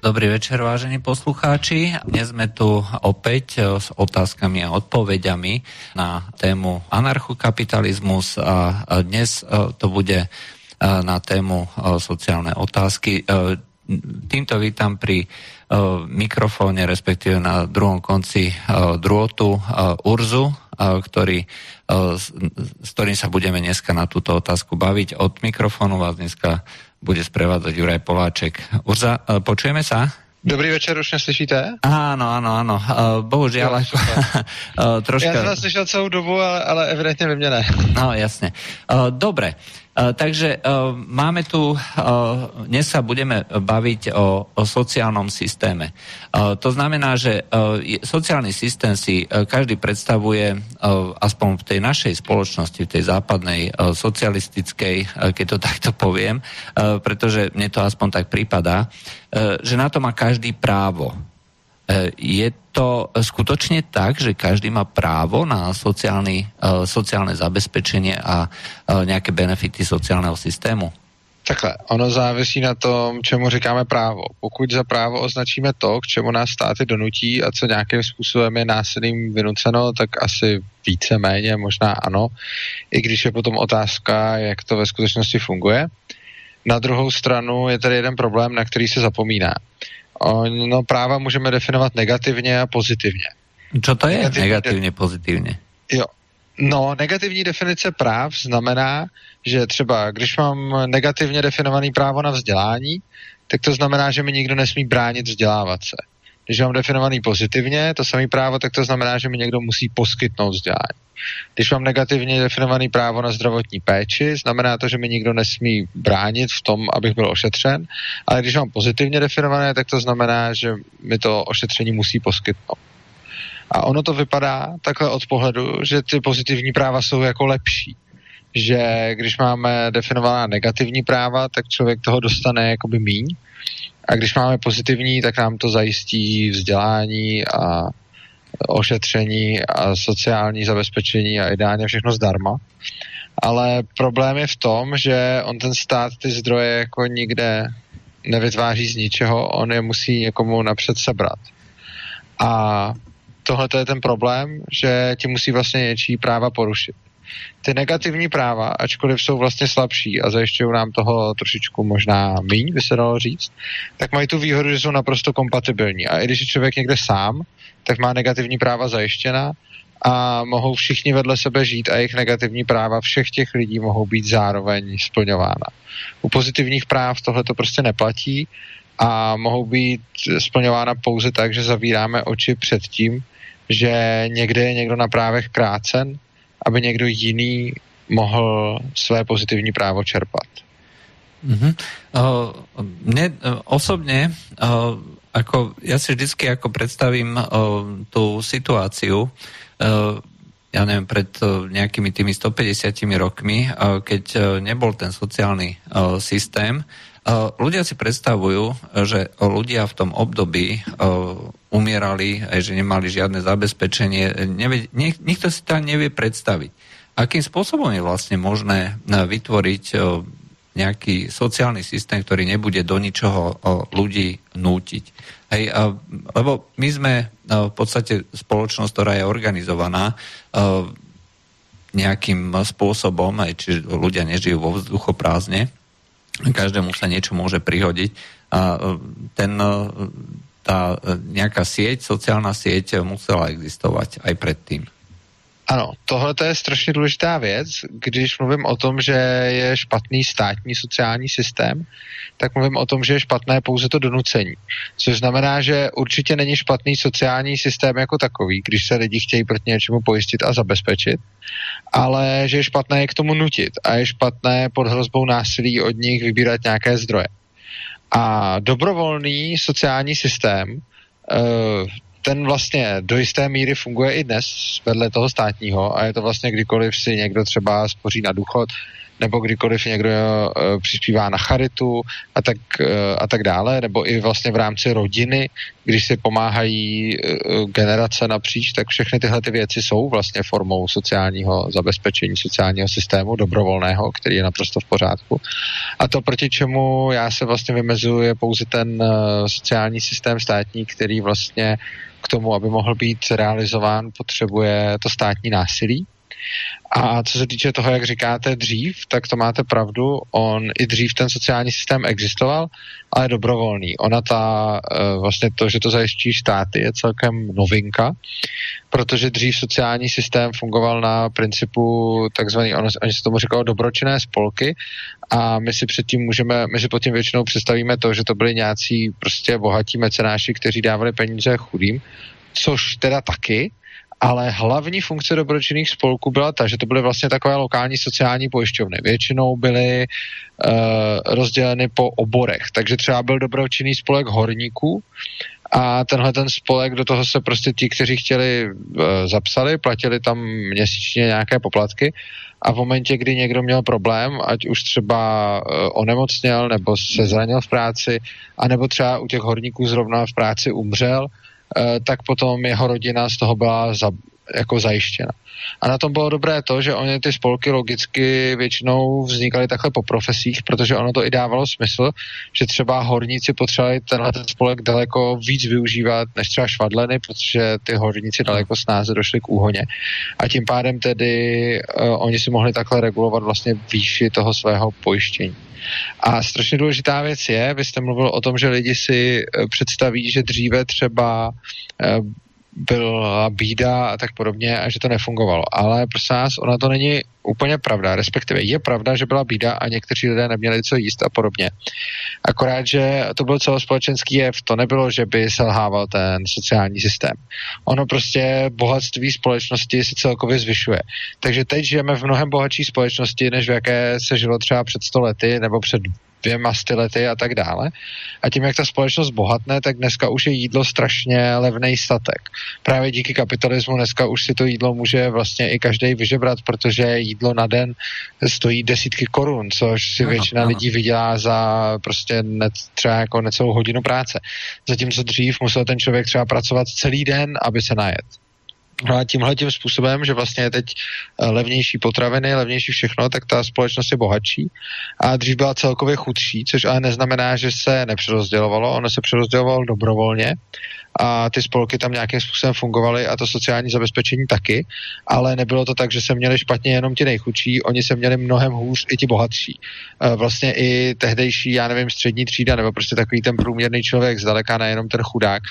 Dobrý večer, vážení poslucháči. Dnes sme tu opäť e, s otázkami a odpovediami na tému anarchokapitalizmus a dnes e, to bude e, na tému sociálne otázky. Týmto vítam pri mikrofóne, respektíve na druhom konci drôtu Urzu, ktorý, s ktorým sa budeme dneska na túto otázku baviť. Od mikrofónu vás dneska bude sprevádzať Juraj Poláček. Urza, e, počujeme sa? Dobrý večer, už mě slyšíte? Áno, áno. Uh, bohužiaľ, no, uh, troška... Já jsem vás slyšel celou dobu, ale, ale evidentně ve mně ne. No, jasne. Uh, dobre. Uh, takže uh, máme tu, uh, dnes sa budeme baviť o, o sociálnom systéme. To znamená, že sociálny systém si každý predstavuje, aspoň v tej našej spoločnosti, v tej západnej socialistickej, keď to takto poviem, pretože mne to aspoň tak prípada, že na to má každý právo. E, je to skutočne tak, že každý má právo na sociálny, e, sociálne zabezpečenie a e, nějaké benefity sociálneho systému? Takhle, ono závisí na tom, čemu říkáme právo. Pokud za právo označíme to, k čemu nás státy donutí a co nějakým způsobem je násilím vynuceno, tak asi více méně, možná ano, i když je potom otázka, jak to ve skutečnosti funguje. Na druhou stranu je tady jeden problém, na který se zapomíná. No práva můžeme definovat negativně a pozitivně. Co to je negativně, negativně pozitivně? Jo. No, negativní definice práv znamená, že třeba když mám negativně definovaný právo na vzdělání, tak to znamená, že mi nikdo nesmí bránit vzdělávat se. Když mám definovaný pozitivně to samé právo, tak to znamená, že mi někdo musí poskytnout vzdělání. Když mám negativně definovaný právo na zdravotní péči, znamená to, že mi nikdo nesmí bránit v tom, abych byl ošetřen, ale když mám pozitivně definované, tak to znamená, že mi to ošetření musí poskytnout. A ono to vypadá takhle od pohledu, že ty pozitivní práva jsou jako lepší. Že když máme definovaná negativní práva, tak člověk toho dostane jakoby míň. A když máme pozitivní, tak nám to zajistí vzdělání a ošetření a sociální zabezpečení a ideálně všechno zdarma. Ale problém je v tom, že on ten stát ty zdroje jako nikde nevytváří z ničeho, on je musí někomu napřed sebrat. A tohle je ten problém, že ti musí vlastně něčí práva porušit. Ty negativní práva, ačkoliv jsou vlastně slabší a zajišťují nám toho trošičku možná míň, by se dalo říct, tak mají tu výhodu, že jsou naprosto kompatibilní. A i když je člověk někde sám, tak má negativní práva zajištěna a mohou všichni vedle sebe žít a jejich negativní práva všech těch lidí mohou být zároveň splňována. U pozitivních práv tohle to prostě neplatí a mohou být splňována pouze tak, že zavíráme oči před tím, že někde je někdo na právech krácen, aby někdo jiný mohl své pozitivní právo čerpat. Mm-hmm. Uh, mne uh, osobne uh, ako, ja si vždycky ako predstavím uh, tú situáciu, uh, ja neviem, pred uh, nejakými tými 150 rokmi, uh, keď uh, nebol ten sociálny uh, systém, ľudia si predstavujú, že ľudia v tom období uh, umierali, aj že nemali žiadne zabezpečenie. Nikto si to nevie predstaviť. Akým spôsobom je vlastne možné vytvoriť nejaký sociálny systém, ktorý nebude do ničoho ľudí nútiť. Hej, lebo my sme v podstate spoločnosť, ktorá je organizovaná nejakým spôsobom, aj či ľudia nežijú vo vzduchoprázdne, každému sa niečo môže prihodiť a ten, tá nejaká sieť, sociálna sieť musela existovať aj predtým. Ano, tohle je strašně důležitá věc. Když mluvím o tom, že je špatný státní sociální systém, tak mluvím o tom, že je špatné pouze to donucení. Což znamená, že určitě není špatný sociální systém jako takový, když se lidi chtějí proti něčemu pojistit a zabezpečit, ale že je špatné je k tomu nutit a je špatné pod hrozbou násilí od nich vybírat nějaké zdroje. A dobrovolný sociální systém uh, ten vlastně do jisté míry funguje i dnes vedle toho státního a je to vlastně kdykoliv si někdo třeba spoří na důchod, nebo kdykoliv někdo uh, přispívá na charitu a tak, uh, a tak dále, nebo i vlastně v rámci rodiny, když si pomáhají uh, generace napříč, tak všechny tyhle ty věci jsou vlastně formou sociálního zabezpečení, sociálního systému dobrovolného, který je naprosto v pořádku. A to, proti čemu já se vlastně vymezuji, je pouze ten sociální systém státní, který vlastně k tomu, aby mohl být realizován, potřebuje to státní násilí. A co se týče toho, jak říkáte dřív, tak to máte pravdu. On i dřív ten sociální systém existoval, ale dobrovolný. Ona ta, eh, vlastně to, že to zajišťují státy, je celkem novinka, protože dřív sociální systém fungoval na principu takzvaný, oni se tomu říkalo dobročinné spolky a my si předtím můžeme, my si pod tím většinou představíme to, že to byli nějací prostě bohatí mecenáši, kteří dávali peníze chudým, což teda taky, ale hlavní funkce dobročinných spolků byla ta, že to byly vlastně takové lokální sociální pojišťovny. Většinou byly uh, rozděleny po oborech, takže třeba byl dobročinný spolek horníků a tenhle ten spolek, do toho se prostě ti, kteří chtěli, uh, zapsali, platili tam měsíčně nějaké poplatky a v momentě, kdy někdo měl problém, ať už třeba uh, onemocněl nebo se zranil v práci, anebo třeba u těch horníků zrovna v práci umřel, Eh, tak potom jeho rodina z toho byla za, jako zajištěna. A na tom bylo dobré to, že oni ty spolky logicky většinou vznikaly takhle po profesích, protože ono to i dávalo smysl, že třeba horníci potřebovali tenhle ten spolek daleko víc využívat než třeba švadleny, protože ty horníci daleko snáze došli k úhoně. A tím pádem tedy uh, oni si mohli takhle regulovat vlastně výši toho svého pojištění. A strašně důležitá věc je, vy jste mluvil o tom, že lidi si eh, představí, že dříve třeba eh, byla bída a tak podobně a že to nefungovalo. Ale prosím vás, ona to není úplně pravda, respektive je pravda, že byla bída a někteří lidé neměli co jíst a podobně. Akorát, že to byl celospolečenský jev, to nebylo, že by selhával ten sociální systém. Ono prostě bohatství společnosti se celkově zvyšuje. Takže teď žijeme v mnohem bohatší společnosti, než v jaké se žilo třeba před stolety nebo před dvěma stylety a tak dále. A tím, jak ta společnost bohatne, tak dneska už je jídlo strašně levný statek. Právě díky kapitalismu dneska už si to jídlo může vlastně i každý vyžebrat, protože jídlo na den stojí desítky korun, což si většina lidí vydělá za prostě ne, třeba jako necelou hodinu práce. Zatímco dřív musel ten člověk třeba pracovat celý den, aby se najet. No a tímhle tím způsobem, že vlastně je teď eh, levnější potraviny, levnější všechno, tak ta společnost je bohatší a dřív byla celkově chudší, což ale neznamená, že se nepřerozdělovalo, ono se přerozdělovalo dobrovolně a ty spolky tam nějakým způsobem fungovaly a to sociální zabezpečení taky, ale nebylo to tak, že se měli špatně jenom ti nejchudší, oni se měli mnohem hůř i ti bohatší. Eh, vlastně i tehdejší, já nevím, střední třída nebo prostě takový ten průměrný člověk, zdaleka nejenom ten chudák,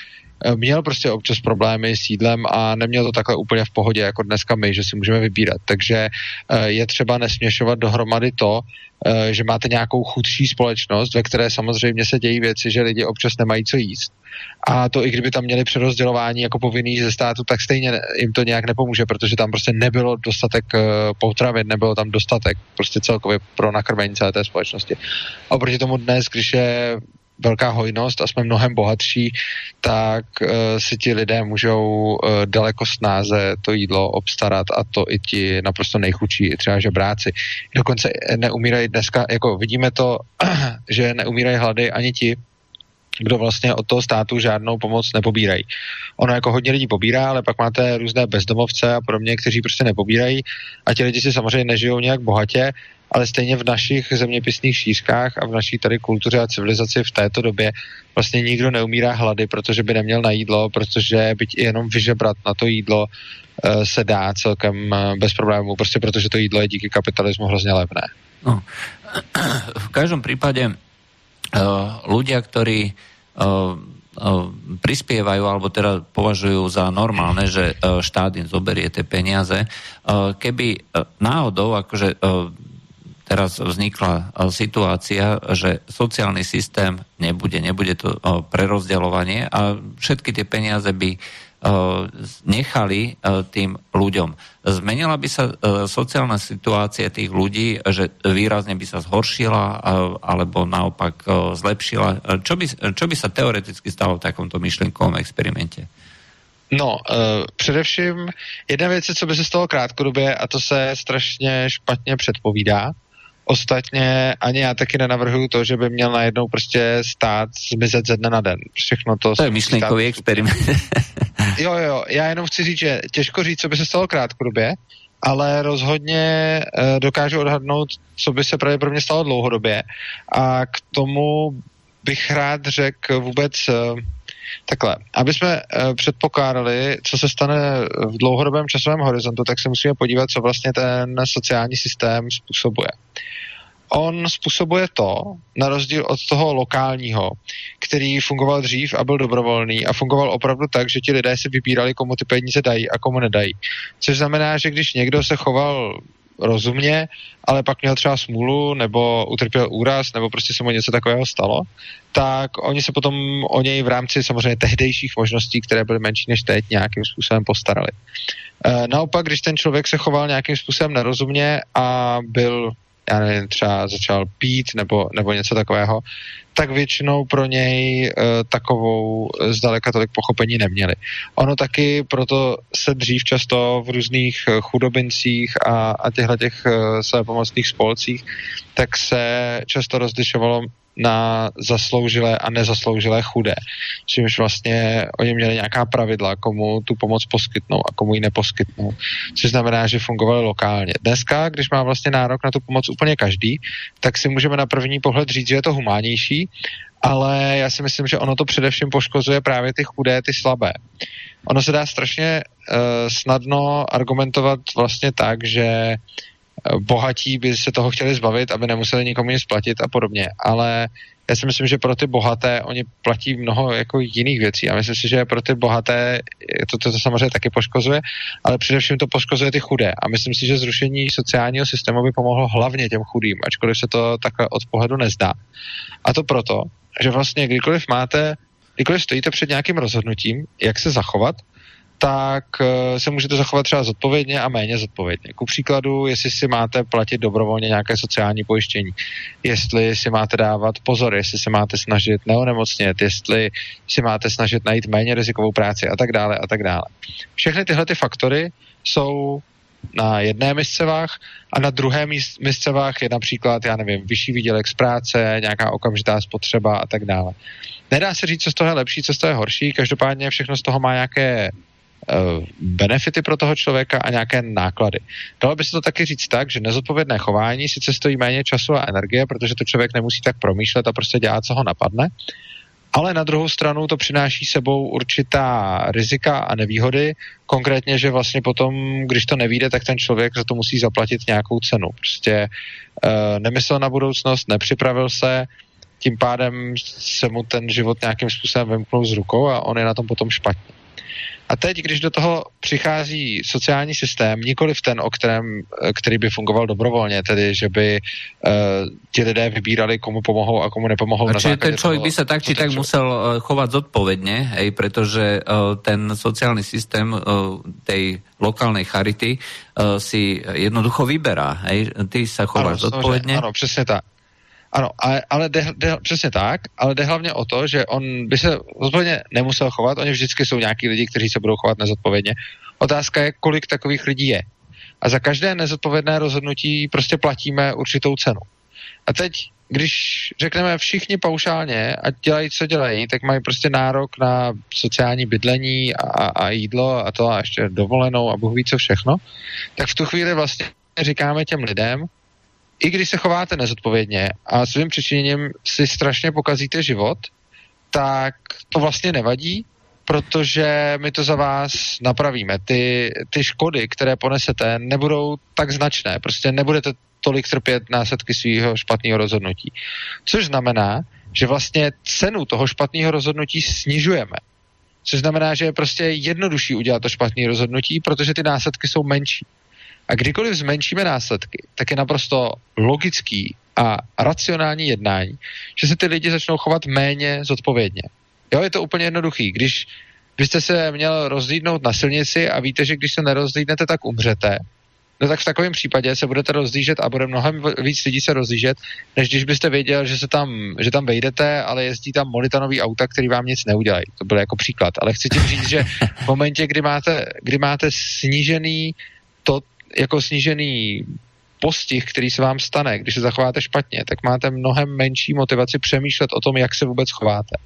měl prostě občas problémy s jídlem a neměl to takhle úplně v pohodě, jako dneska my, že si můžeme vybírat. Takže eh, je třeba nesměšovat dohromady to, eh, že máte nějakou chudší společnost, ve které samozřejmě se dějí věci, že lidi občas nemají co jíst. A to i kdyby tam měli přerozdělování jako povinný ze státu, tak stejně jim to nějak nepomůže, protože tam prostě nebylo dostatek potravin, nebylo tam dostatek prostě celkově pro nakrmení celé té společnosti. A oproti tomu dnes, když je velká hojnost a jsme mnohem bohatší, tak uh, si ti lidé můžou uh, daleko snáze to jídlo obstarat a to i ti naprosto nejchudší, třeba žebráci. Dokonce neumírají dneska, jako vidíme to, že neumírají hlady ani ti, kdo vlastně od toho státu žádnou pomoc nepobírají. Ono jako hodně lidí pobírá, ale pak máte různé bezdomovce a podobně, kteří prostě nepobírají a ti lidi si samozřejmě nežijou nějak bohatě, ale stejně v našich zeměpisných šířkách a v naší tady kultuře a civilizaci v této době vlastně nikdo neumírá hlady, protože by neměl na jídlo, protože byť i jenom vyžebrat na to jídlo uh, se dá celkem uh, bez problémů, prostě protože to jídlo je díky kapitalismu hrozně levné. No. V každém případě ľudia, ktorí uh, prispievajú alebo teda považujú za normálne, že štát im zoberie tie peniaze. Keby náhodou akože teraz vznikla situácia, že sociálny systém nebude, nebude to prerozdeľovanie a všetky tie peniaze by nechali tým ľuďom. Zmenila by sa sociálna situácia tých ľudí, že výrazne by sa zhoršila alebo naopak zlepšila. Čo by, čo by sa teoreticky stalo v takomto myšlenkovom experimente? No, uh, především jedna věc, co by se stalo krátkodobě, a to se strašně špatně předpovídá, Ostatně ani já taky nenavrhuju to, že by měl najednou prostě stát zmizet ze dne na den. Všechno to... To je myšlenkový experiment. jo, jo, já jenom chci říct, že těžko říct, co by se stalo krátkodobě, ale rozhodně e, dokážu odhadnout, co by se pravděpodobně stalo dlouhodobě. A k tomu bych rád řekl vůbec e, takhle. Aby jsme e, předpokládali, co se stane v dlouhodobém časovém horizontu, tak se musíme podívat, co vlastně ten sociální systém způsobuje on způsobuje to, na rozdíl od toho lokálního, který fungoval dřív a byl dobrovolný a fungoval opravdu tak, že ti lidé si vybírali, komu ty peníze dají a komu nedají. Což znamená, že když někdo se choval rozumně, ale pak měl třeba smůlu, nebo utrpěl úraz, nebo prostě se mu něco takového stalo, tak oni se potom o něj v rámci samozřejmě tehdejších možností, které byly menší než teď, nějakým způsobem postarali. E, naopak, když ten člověk se choval nějakým způsobem nerozumně a byl já nevím, třeba začal pít nebo, nebo něco takového, tak většinou pro něj uh, takovou zdaleka tolik pochopení neměli. Ono taky proto se dřív často v různých uh, chudobincích a, a těchto těch uh, pomocných spolcích, tak se často rozlišovalo na zasloužilé a nezasloužilé chudé. Čímž vlastně oni měli nějaká pravidla, komu tu pomoc poskytnou a komu ji neposkytnou. Což znamená, že fungovali lokálně. Dneska, když má vlastně nárok na tu pomoc úplně každý, tak si můžeme na první pohled říct, že je to humánější, ale já si myslím, že ono to především poškozuje právě ty chudé, ty slabé. Ono se dá strašně uh, snadno argumentovat vlastně tak, že uh, bohatí by se toho chtěli zbavit, aby nemuseli nikomu nic platit a podobně, ale já si myslím, že pro ty bohaté oni platí mnoho jako jiných věcí. A myslím si, že pro ty bohaté to, to, to samozřejmě taky poškozuje, ale především to poškozuje ty chudé. A myslím si, že zrušení sociálního systému by pomohlo hlavně těm chudým, ačkoliv se to takhle od pohledu nezdá. A to proto, že vlastně kdykoliv máte, kdykoliv stojíte před nějakým rozhodnutím, jak se zachovat, tak eh, se můžete zachovat třeba zodpovědně a méně zodpovědně. Ku příkladu, jestli si máte platit dobrovolně nějaké sociální pojištění, jestli si máte dávat pozor, jestli se máte snažit neonemocnět, jestli si máte snažit najít méně rizikovou práci a tak dále a tak dále. Všechny tyhle ty faktory jsou na jedné miscevách a na druhé miscevách je například, já nevím, vyšší výdělek z práce, nějaká okamžitá spotřeba a tak dále. Nedá se říct, co z toho je lepší, co z toho je horší, každopádně všechno z toho má nějaké benefity pro toho člověka a nějaké náklady. Dalo by se to taky říct tak, že nezodpovědné chování sice stojí méně času a energie, protože to člověk nemusí tak promýšlet a prostě dělat, co ho napadne, ale na druhou stranu to přináší sebou určitá rizika a nevýhody, konkrétně, že vlastně potom, když to nevíde, tak ten člověk za to musí zaplatit nějakou cenu. Prostě uh, nemyslel na budoucnost, nepřipravil se, tím pádem se mu ten život nějakým způsobem vymknul z rukou a on je na tom potom špatně. A teď, když do toho přichází sociální systém, nikoli v ten, o kterém, který by fungoval dobrovolně, tedy že by uh, ti lidé vybírali, komu pomohou a komu nepomohou. A čiže ten člověk by se tak či tak musel uh, chovat zodpovědně, hej, protože uh, ten sociální systém uh, tej lokálnej charity uh, si jednoducho vyberá. Hej? Ty se chováš zodpovědně. Ano, přesně tak. Ano, ale, ale jde, jde, přesně tak, ale jde hlavně o to, že on by se zodpovědně nemusel chovat, oni vždycky jsou nějaký lidi, kteří se budou chovat nezodpovědně. Otázka je, kolik takových lidí je. A za každé nezodpovědné rozhodnutí prostě platíme určitou cenu. A teď, když řekneme všichni paušálně a dělají, co dělají, tak mají prostě nárok na sociální bydlení a, a jídlo a to a ještě dovolenou a Bůh ví co všechno, tak v tu chvíli vlastně říkáme těm lidem, i když se chováte nezodpovědně a svým přičiněním si strašně pokazíte život, tak to vlastně nevadí, protože my to za vás napravíme. Ty, ty škody, které ponesete, nebudou tak značné. Prostě nebudete tolik trpět následky svého špatného rozhodnutí. Což znamená, že vlastně cenu toho špatného rozhodnutí snižujeme. Což znamená, že je prostě jednodušší udělat to špatné rozhodnutí, protože ty následky jsou menší. A kdykoliv zmenšíme následky, tak je naprosto logický a racionální jednání, že se ty lidi začnou chovat méně zodpovědně. Jo, je to úplně jednoduchý. Když byste se měl rozlídnout na silnici a víte, že když se nerozlídnete, tak umřete, no tak v takovém případě se budete rozlížet a bude mnohem víc lidí se rozlížet, než když byste věděl, že, se tam, že tam vejdete, ale jezdí tam molitanový auta, který vám nic neudělají. To byl jako příklad. Ale chci tím říct, že v momentě, kdy máte, kdy máte snížený to, jako snížený postih, který se vám stane, když se zachováte špatně, tak máte mnohem menší motivaci přemýšlet o tom, jak se vůbec chováte.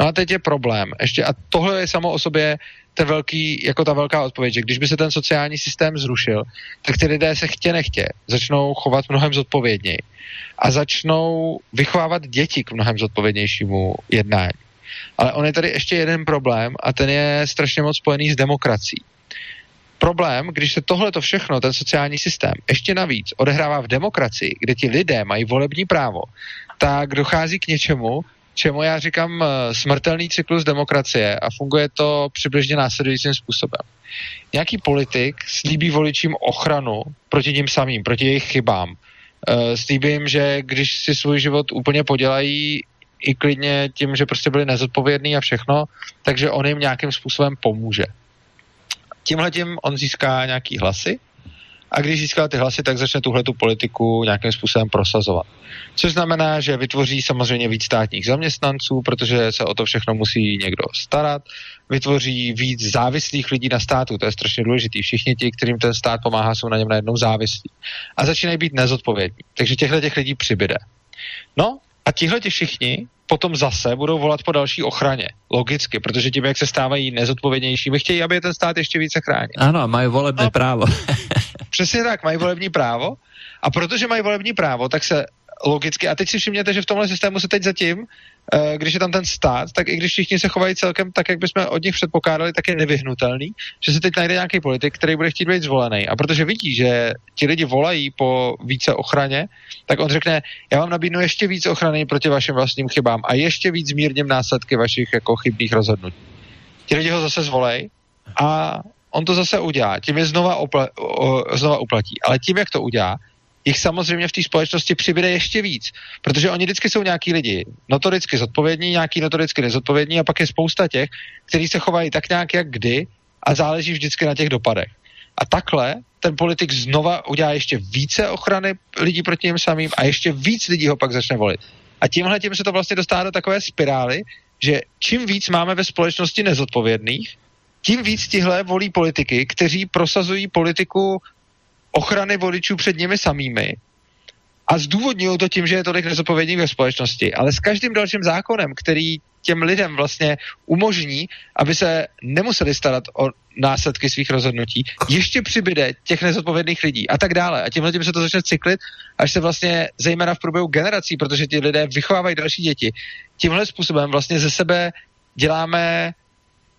No a teď je problém. Ještě, a tohle je samo o sobě ten velký, jako ta velká odpověď, že když by se ten sociální systém zrušil, tak ty lidé se chtě nechtě začnou chovat mnohem zodpovědněji a začnou vychovávat děti k mnohem zodpovědnějšímu jednání. Ale on je tady ještě jeden problém a ten je strašně moc spojený s demokracií. Problém, když se tohleto všechno, ten sociální systém, ještě navíc odehrává v demokracii, kde ti lidé mají volební právo, tak dochází k něčemu, čemu já říkám eh, smrtelný cyklus demokracie a funguje to přibližně následujícím způsobem. Nějaký politik slíbí voličím ochranu proti ním samým, proti jejich chybám. Eh, slíbím, že když si svůj život úplně podělají i klidně tím, že prostě byli nezodpovědní a všechno, takže on jim nějakým způsobem pomůže. Tímhle tím on získá nějaký hlasy a když získá ty hlasy, tak začne tuhle tu politiku nějakým způsobem prosazovat. Což znamená, že vytvoří samozřejmě víc státních zaměstnanců, protože se o to všechno musí někdo starat, vytvoří víc závislých lidí na státu, to je strašně důležité. Všichni ti, kterým ten stát pomáhá, jsou na něm najednou závislí. A začínají být nezodpovědní. Takže těchto těch lidí přibyde. No a tihle všichni potom zase budou volat po další ochraně. Logicky, protože tím, jak se stávají nezodpovědnějšími, chtějí, aby je ten stát ještě více chránil. Ano, mají volební no, právo. přesně tak, mají volební právo. A protože mají volební právo, tak se logicky, a teď si všimněte, že v tomhle systému se teď zatím, eh, když je tam ten stát, tak i když všichni se chovají celkem tak, jak bychom od nich předpokládali, tak je nevyhnutelný, že se teď najde nějaký politik, který bude chtít být zvolený. A protože vidí, že ti lidi volají po více ochraně, tak on řekne, já vám nabídnu ještě víc ochrany proti vašim vlastním chybám a ještě víc zmírním následky vašich jako chybných rozhodnutí. Ti lidi ho zase zvolej a on to zase udělá. Tím je znova, opla- o, znova uplatí. Ale tím, jak to udělá, jich samozřejmě v té společnosti přibude ještě víc, protože oni vždycky jsou nějaký lidi notoricky zodpovědní, nějaký notoricky nezodpovědní a pak je spousta těch, kteří se chovají tak nějak jak kdy a záleží vždycky na těch dopadech. A takhle ten politik znova udělá ještě více ochrany lidí proti něm samým a ještě víc lidí ho pak začne volit. A tímhle tím se to vlastně dostává do takové spirály, že čím víc máme ve společnosti nezodpovědných, tím víc tihle volí politiky, kteří prosazují politiku ochrany voličů před nimi samými a zdůvodňují to tím, že je tolik nezodpovědných ve společnosti. Ale s každým dalším zákonem, který těm lidem vlastně umožní, aby se nemuseli starat o následky svých rozhodnutí, ještě přibyde těch nezodpovědných lidí a tak dále. A tímhle tím se to začne cyklit, až se vlastně zejména v průběhu generací, protože ti lidé vychovávají další děti. Tímhle způsobem vlastně ze sebe děláme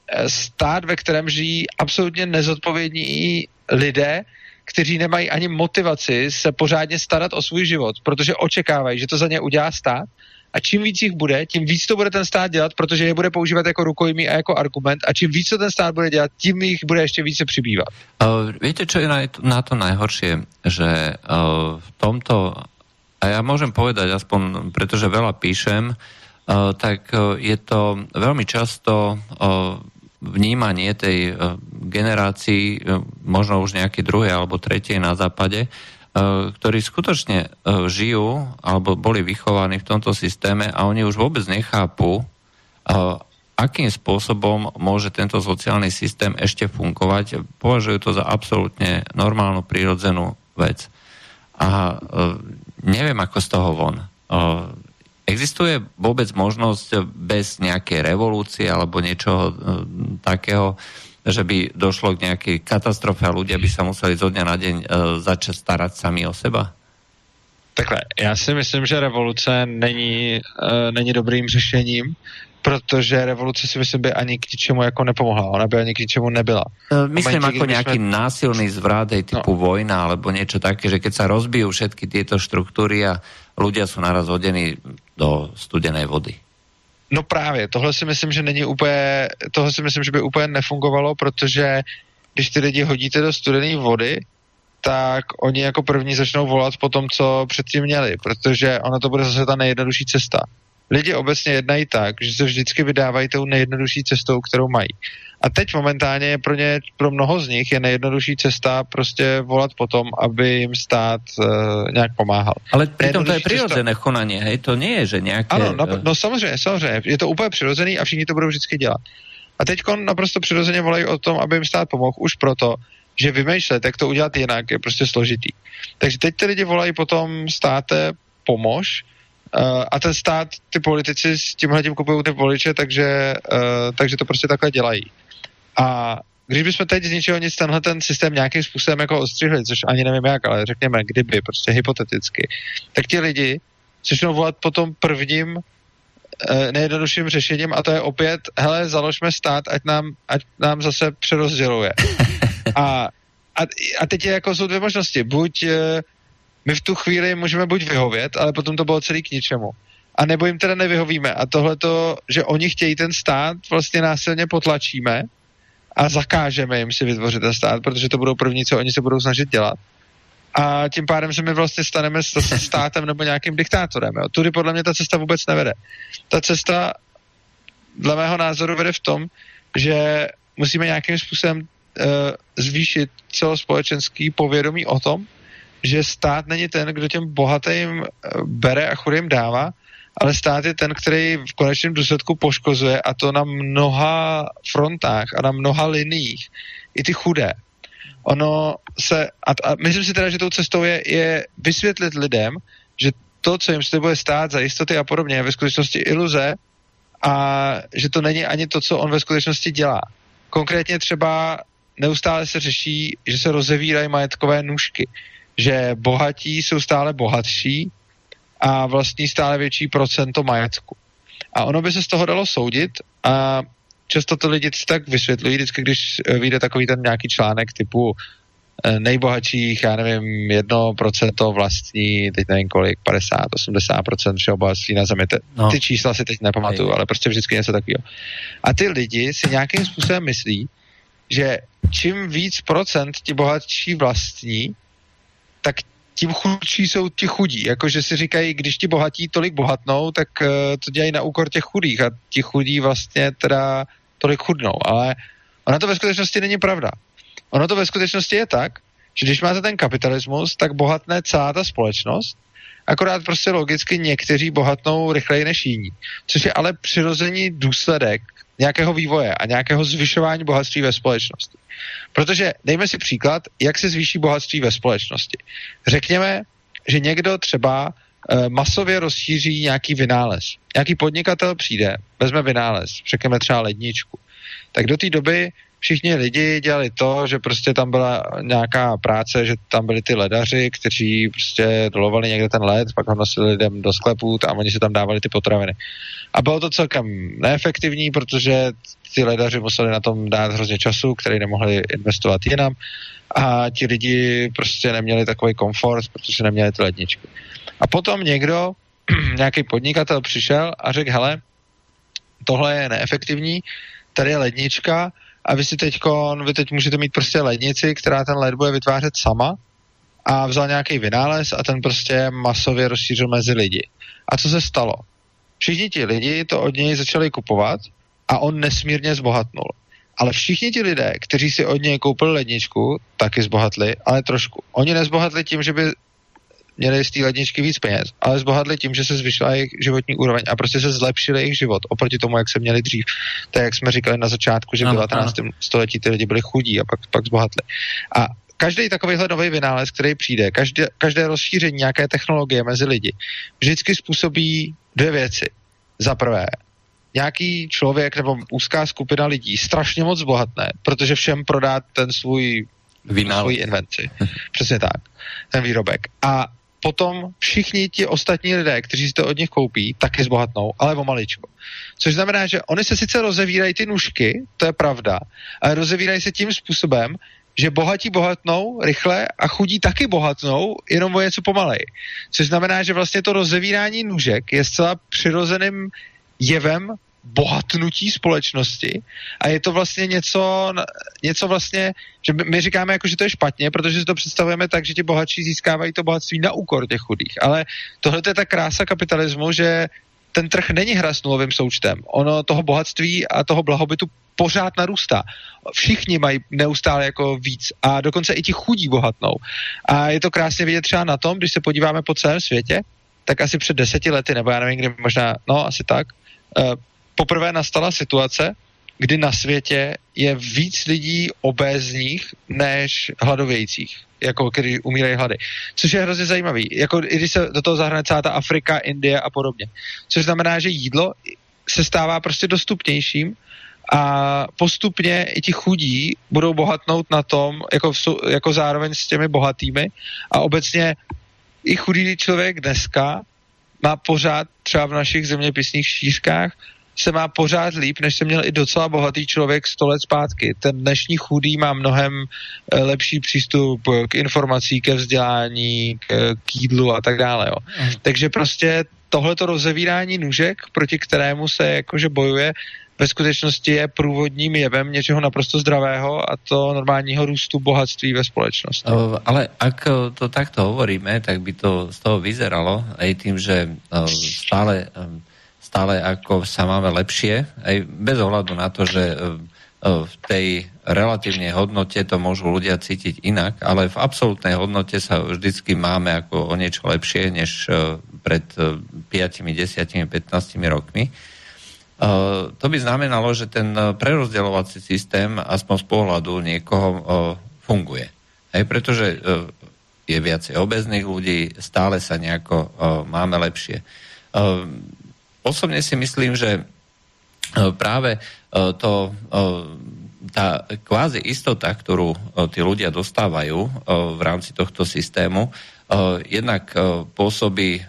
eh, stát, ve kterém žijí absolutně nezodpovědní lidé, kteří nemají ani motivaci se pořádně starat o svůj život, protože očekávají, že to za ně udělá stát a čím víc jich bude, tím víc to bude ten stát dělat, protože je bude používat jako rukojmí a jako argument a čím víc to ten stát bude dělat, tím jich bude ještě více přibývat. Uh, víte, čo je na, to najhoršie? Že uh, v tomto, a ja môžem povedať aspoň, pretože veľa píšem, uh, tak uh, je to veľmi často uh, vnímanie tej e, generácii, e, možno už nejakej druhej alebo tretej na západe, e, ktorí skutočne žijú alebo boli vychovaní v tomto systéme a oni už vôbec nechápu, akým spôsobom môže tento sociálny systém ešte fungovať. Považujú to za absolútne normálnu, prírodzenú vec. A neviem, ako z toho von. Existuje vôbec možnosť bez nejakej revolúcie alebo niečoho e, takého, že by došlo k nejakej katastrofe a ľudia by sa museli zo dňa na deň e, začať starať sami o seba? Takhle, já si myslím, že revoluce není, uh, není dobrým řešením, protože revoluce si myslím by ani k ničemu jako nepomohla, ona by ani k ničemu nebyla. Myslím Momente, ako nejaký sme... násilný zvrat, typu no. vojna alebo niečo také, že keď sa rozbijú všetky tieto štruktúry a ľudia sú naraz hodení do studené vody. No právě, tohle si myslím, že není úplně, tohle si myslím, že by úplně nefungovalo, protože když ty lidi hodíte do studené vody, tak oni jako první začnou volat po tom, co předtím měli, protože ona to bude zase ta nejjednodušší cesta. Lidi obecně jednají tak, že se vždycky vydávají tou nejjednodušší cestou, kterou mají. A teď momentálně je pro ně, pro mnoho z nich je nejjednodušší cesta prostě volat potom, aby jim stát uh, nějak pomáhal. Ale přitom to je přirozené cesta... konanie, hej? To nie je, že nějaké... Ano, no, no samozřejmě, samozřejmě. Je to úplně přirozený a všichni to budou vždycky dělat. A teď naprosto přirozeně volají o tom, aby jim stát pomohl, už proto, že vymýšlet, jak to udělat jinak, je prostě složitý. Takže teď ty lidi volají potom státe pomož, a ten stát, ty politici s tímhle tím kupují ty voliče, takže, uh, takže to prostě takhle dělají. A když bychom teď z ničeho nic tenhle ten systém nějakým způsobem jako ostřihli, což ani nevím jak, ale řekněme kdyby, prostě hypoteticky, tak ti lidi začnou volat potom prvním eh, nejjednodušším řešením a to je opět, hele, založme stát, ať nám, ať nám zase přerozděluje. A, a, a teď je jako jsou dvě možnosti. Buď eh, my v tu chvíli můžeme buď vyhovět, ale potom to bylo celý k ničemu. A nebo jim teda nevyhovíme. A tohle to, že oni chtějí ten stát, vlastně násilně potlačíme a zakážeme jim si vytvořit ten stát, protože to budou první, co oni se budou snažit dělat. A tím pádem se my vlastně staneme státem nebo nějakým diktátorem. Jo. Tudy podle mě ta cesta vůbec nevede. Ta cesta dle mého názoru vede v tom, že musíme nějakým způsobem uh, zvýšit celospolečenský povědomí o tom, že stát není ten, kdo těm bohatým uh, bere a chudým dává, ale stát je ten, který v konečném důsledku poškozuje a to na mnoha frontách a na mnoha liních. I ty chudé. Ono se, a, a myslím si teda, že tou cestou je, je vysvětlit lidem, že to, co jim slibuje stát za jistoty a podobně, je ve skutečnosti iluze a že to není ani to, co on ve skutečnosti dělá. Konkrétně třeba neustále se řeší, že se rozevírají majetkové nůžky, že bohatí jsou stále bohatší a vlastní stále větší procento majetku. A ono by se z toho dalo soudit a často to lidi tak vysvětlují, vždycky, když eh, vyjde takový ten nějaký článek typu eh, nejbohatších, já nevím, jedno procento vlastní, teď nevím kolik, 50, 80% všeho bohatství na zemi. Te, no. Ty čísla si teď nepamatuju, ale prostě vždycky něco takového. A ty lidi si nějakým způsobem myslí, že čím víc procent ti bohatší vlastní, tak tím chudší jsou ti chudí. Jakože si říkají, když ti bohatí tolik bohatnou, tak uh, to dělají na úkor těch chudých a ti chudí vlastně teda tolik chudnou. Ale ona to ve skutečnosti není pravda. Ono to ve skutečnosti je tak, že když máte ten kapitalismus, tak bohatne celá ta společnost, akorát prostě logicky někteří bohatnou rychleji než jiní. Což je ale přirozený důsledek nějakého vývoje a nějakého zvyšování bohatství ve společnosti. Protože dejme si příklad, jak se zvýší bohatství ve společnosti. Řekněme, že někdo třeba e, masově rozšíří nějaký vynález. Nějaký podnikatel přijde, vezme vynález, řekněme třeba ledničku. Tak do té doby všichni lidi dělali to, že prostě tam byla nějaká práce, že tam byli ty ledaři, kteří prostě dolovali někde ten led, pak ho nosili lidem do sklepů a oni si tam dávali ty potraviny. A bylo to celkem neefektivní, protože ty ledaři museli na tom dát hrozně času, který nemohli investovat jinam a ti lidi prostě neměli takový komfort, protože neměli ty ledničky. A potom někdo, nějaký podnikatel přišel a řekl, hele, tohle je neefektivní, tady je lednička a vy si teď, vy teď můžete mít prostě lednici, která ten led bude vytvářet sama a vzal nějaký vynález a ten prostě masově rozšířil mezi lidi. A co se stalo? Všichni ti lidi to od něj začali kupovat a on nesmírně zbohatnul. Ale všichni ti lidé, kteří si od něj koupili ledničku, taky zbohatli, ale trošku. Oni nezbohatli tím, že by měli z té ledničky víc peněz, ale zbohatli tím, že se zvyšila jejich životní úroveň a prostě se zlepšili jejich život oproti tomu, jak se měli dřív. To je, jak jsme říkali na začátku, že v 19. Ano. století ty lidi byli chudí a pak, pak zbohatli. A každý takovýhle nový vynález, který přijde, každé, každé rozšíření nějaké technologie mezi lidi, vždycky způsobí dvě věci. Za prvé, nějaký člověk nebo úzká skupina lidí strašně moc bohatné, protože všem prodá ten svůj Vynález. svoji invenci. Přesně tak. Ten výrobek. A potom všichni ti ostatní lidé, kteří si to od nich koupí, taky zbohatnou, ale o maličko. Což znamená, že oni se sice rozevírají ty nůžky, to je pravda, ale rozevírají se tím způsobem, že bohatí bohatnou rychle a chudí taky bohatnou, jenom o něco pomalej. Což znamená, že vlastně to rozevírání nůžek je zcela přirozeným jevem bohatnutí společnosti a je to vlastně něco, něco vlastně, že my říkáme jako, že to je špatně, protože si to představujeme tak, že ti bohatší získávají to bohatství na úkor těch chudých. Ale tohle je ta krása kapitalismu, že ten trh není hra s nulovým součtem. Ono toho bohatství a toho blahobytu pořád narůstá. Všichni mají neustále jako víc a dokonce i ti chudí bohatnou. A je to krásně vidět třeba na tom, když se podíváme po celém světě, tak asi před deseti lety, nebo já nevím, kdy možná, no asi tak, uh, poprvé nastala situace, kdy na světě je víc lidí obézních než hladovějících, jako když umírají hlady. Což je hrozně zajímavý. Jako, i když se do toho zahrne celá ta Afrika, Indie a podobně. Což znamená, že jídlo se stává prostě dostupnějším a postupně i ti chudí budou bohatnout na tom, jako, jako zároveň s těmi bohatými a obecně i chudý člověk dneska má pořád třeba v našich zeměpisných šířkách se má pořád líp, než se měl i docela bohatý člověk sto let zpátky. Ten dnešní chudý má mnohem eh, lepší přístup k informací, ke vzdělání, k, k jídlu a tak dále. Jo. Mm. Takže prostě tohleto rozevírání nůžek, proti kterému se jakože bojuje, ve skutečnosti je průvodním jevem něčeho naprosto zdravého a to normálního růstu bohatství ve společnosti. Ale ak to takto hovoríme, tak by to z toho vyzeralo aj tým, že stále, stále ako sa máme lepšie, aj bez ohľadu na to, že v tej relatívnej hodnote to môžu ľudia cítiť inak, ale v absolútnej hodnote sa vždycky máme ako o niečo lepšie než pred 5, 10, 15 rokmi. To by znamenalo, že ten prerozdeľovací systém aspoň z pohľadu niekoho funguje. Hej, pretože je viacej obezných ľudí, stále sa nejako máme lepšie. Osobne si myslím, že práve to, tá kvázi istota, ktorú tí ľudia dostávajú v rámci tohto systému, jednak pôsobí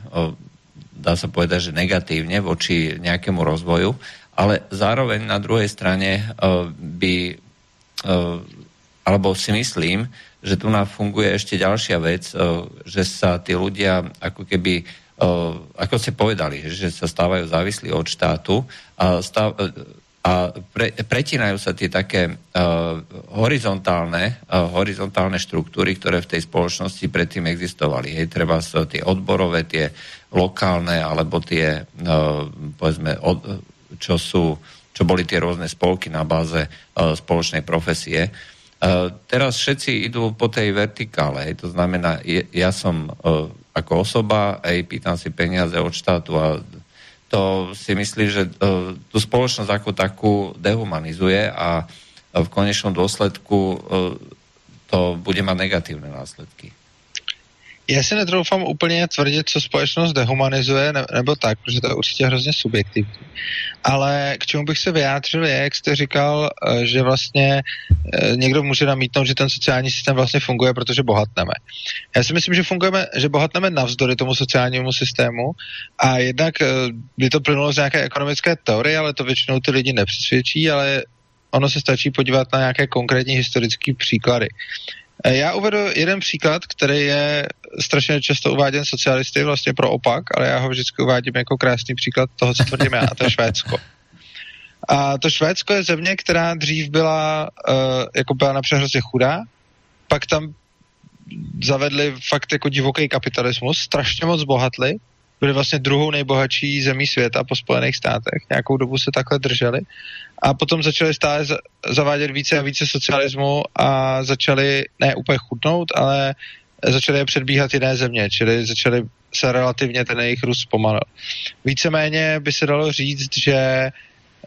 dá sa povedať, že negatívne voči nejakému rozvoju, ale zároveň na druhej strane by, alebo si myslím, že tu nám funguje ešte ďalšia vec, že sa tí ľudia ako keby, ako ste povedali, že sa stávajú závislí od štátu a, stav, a pre, pretínajú sa tie také uh, horizontálne, uh, horizontálne štruktúry, ktoré v tej spoločnosti predtým existovali. Hej, treba sa tie odborové, tie lokálne alebo tie, uh, povedzme, od, čo sú, čo boli tie rôzne spolky na báze uh, spoločnej profesie. Uh, teraz všetci idú po tej vertikále, hej, to znamená, je, ja som uh, ako osoba, aj pýtam si peniaze od štátu a to si myslí, že uh, tú spoločnosť ako takú dehumanizuje a v konečnom dôsledku uh, to bude mať negatívne následky. Já si netroufám úplně tvrdit, co společnost dehumanizuje, ne, nebo tak, protože to je určitě hrozně subjektivní. Ale k čemu bych se vyjádřil je, jak jste říkal, eh, že vlastně eh, někdo může namítnout, že ten sociální systém vlastně funguje, protože bohatneme. Já si myslím, že fungujeme, že bohatneme navzdory tomu sociálnímu systému a jednak eh, by to plynulo z nějaké ekonomické teorie, ale to většinou ty lidi nepřesvědčí, ale ono se stačí podívat na nějaké konkrétní historické příklady. Eh, já uvedu jeden příklad, který je strašně často uváděn socialisty vlastně pro opak, ale já ho vždycky uvádím jako krásný příklad toho, co tvrdím já, a to je Švédsko. A to Švédsko je země, která dřív byla, uh, jako byla například hrozně chudá, pak tam zavedli fakt jako divoký kapitalismus, strašně moc bohatli, byli vlastně druhou nejbohatší zemí světa po Spojených státech. Nějakou dobu se takhle drželi. A potom začali stále zavádět více a více socialismu a začali ne úplně chudnout, ale začali je předbíhat jiné země, čili začali se relativně ten jejich růst zpomalil. Víceméně by se dalo říct, že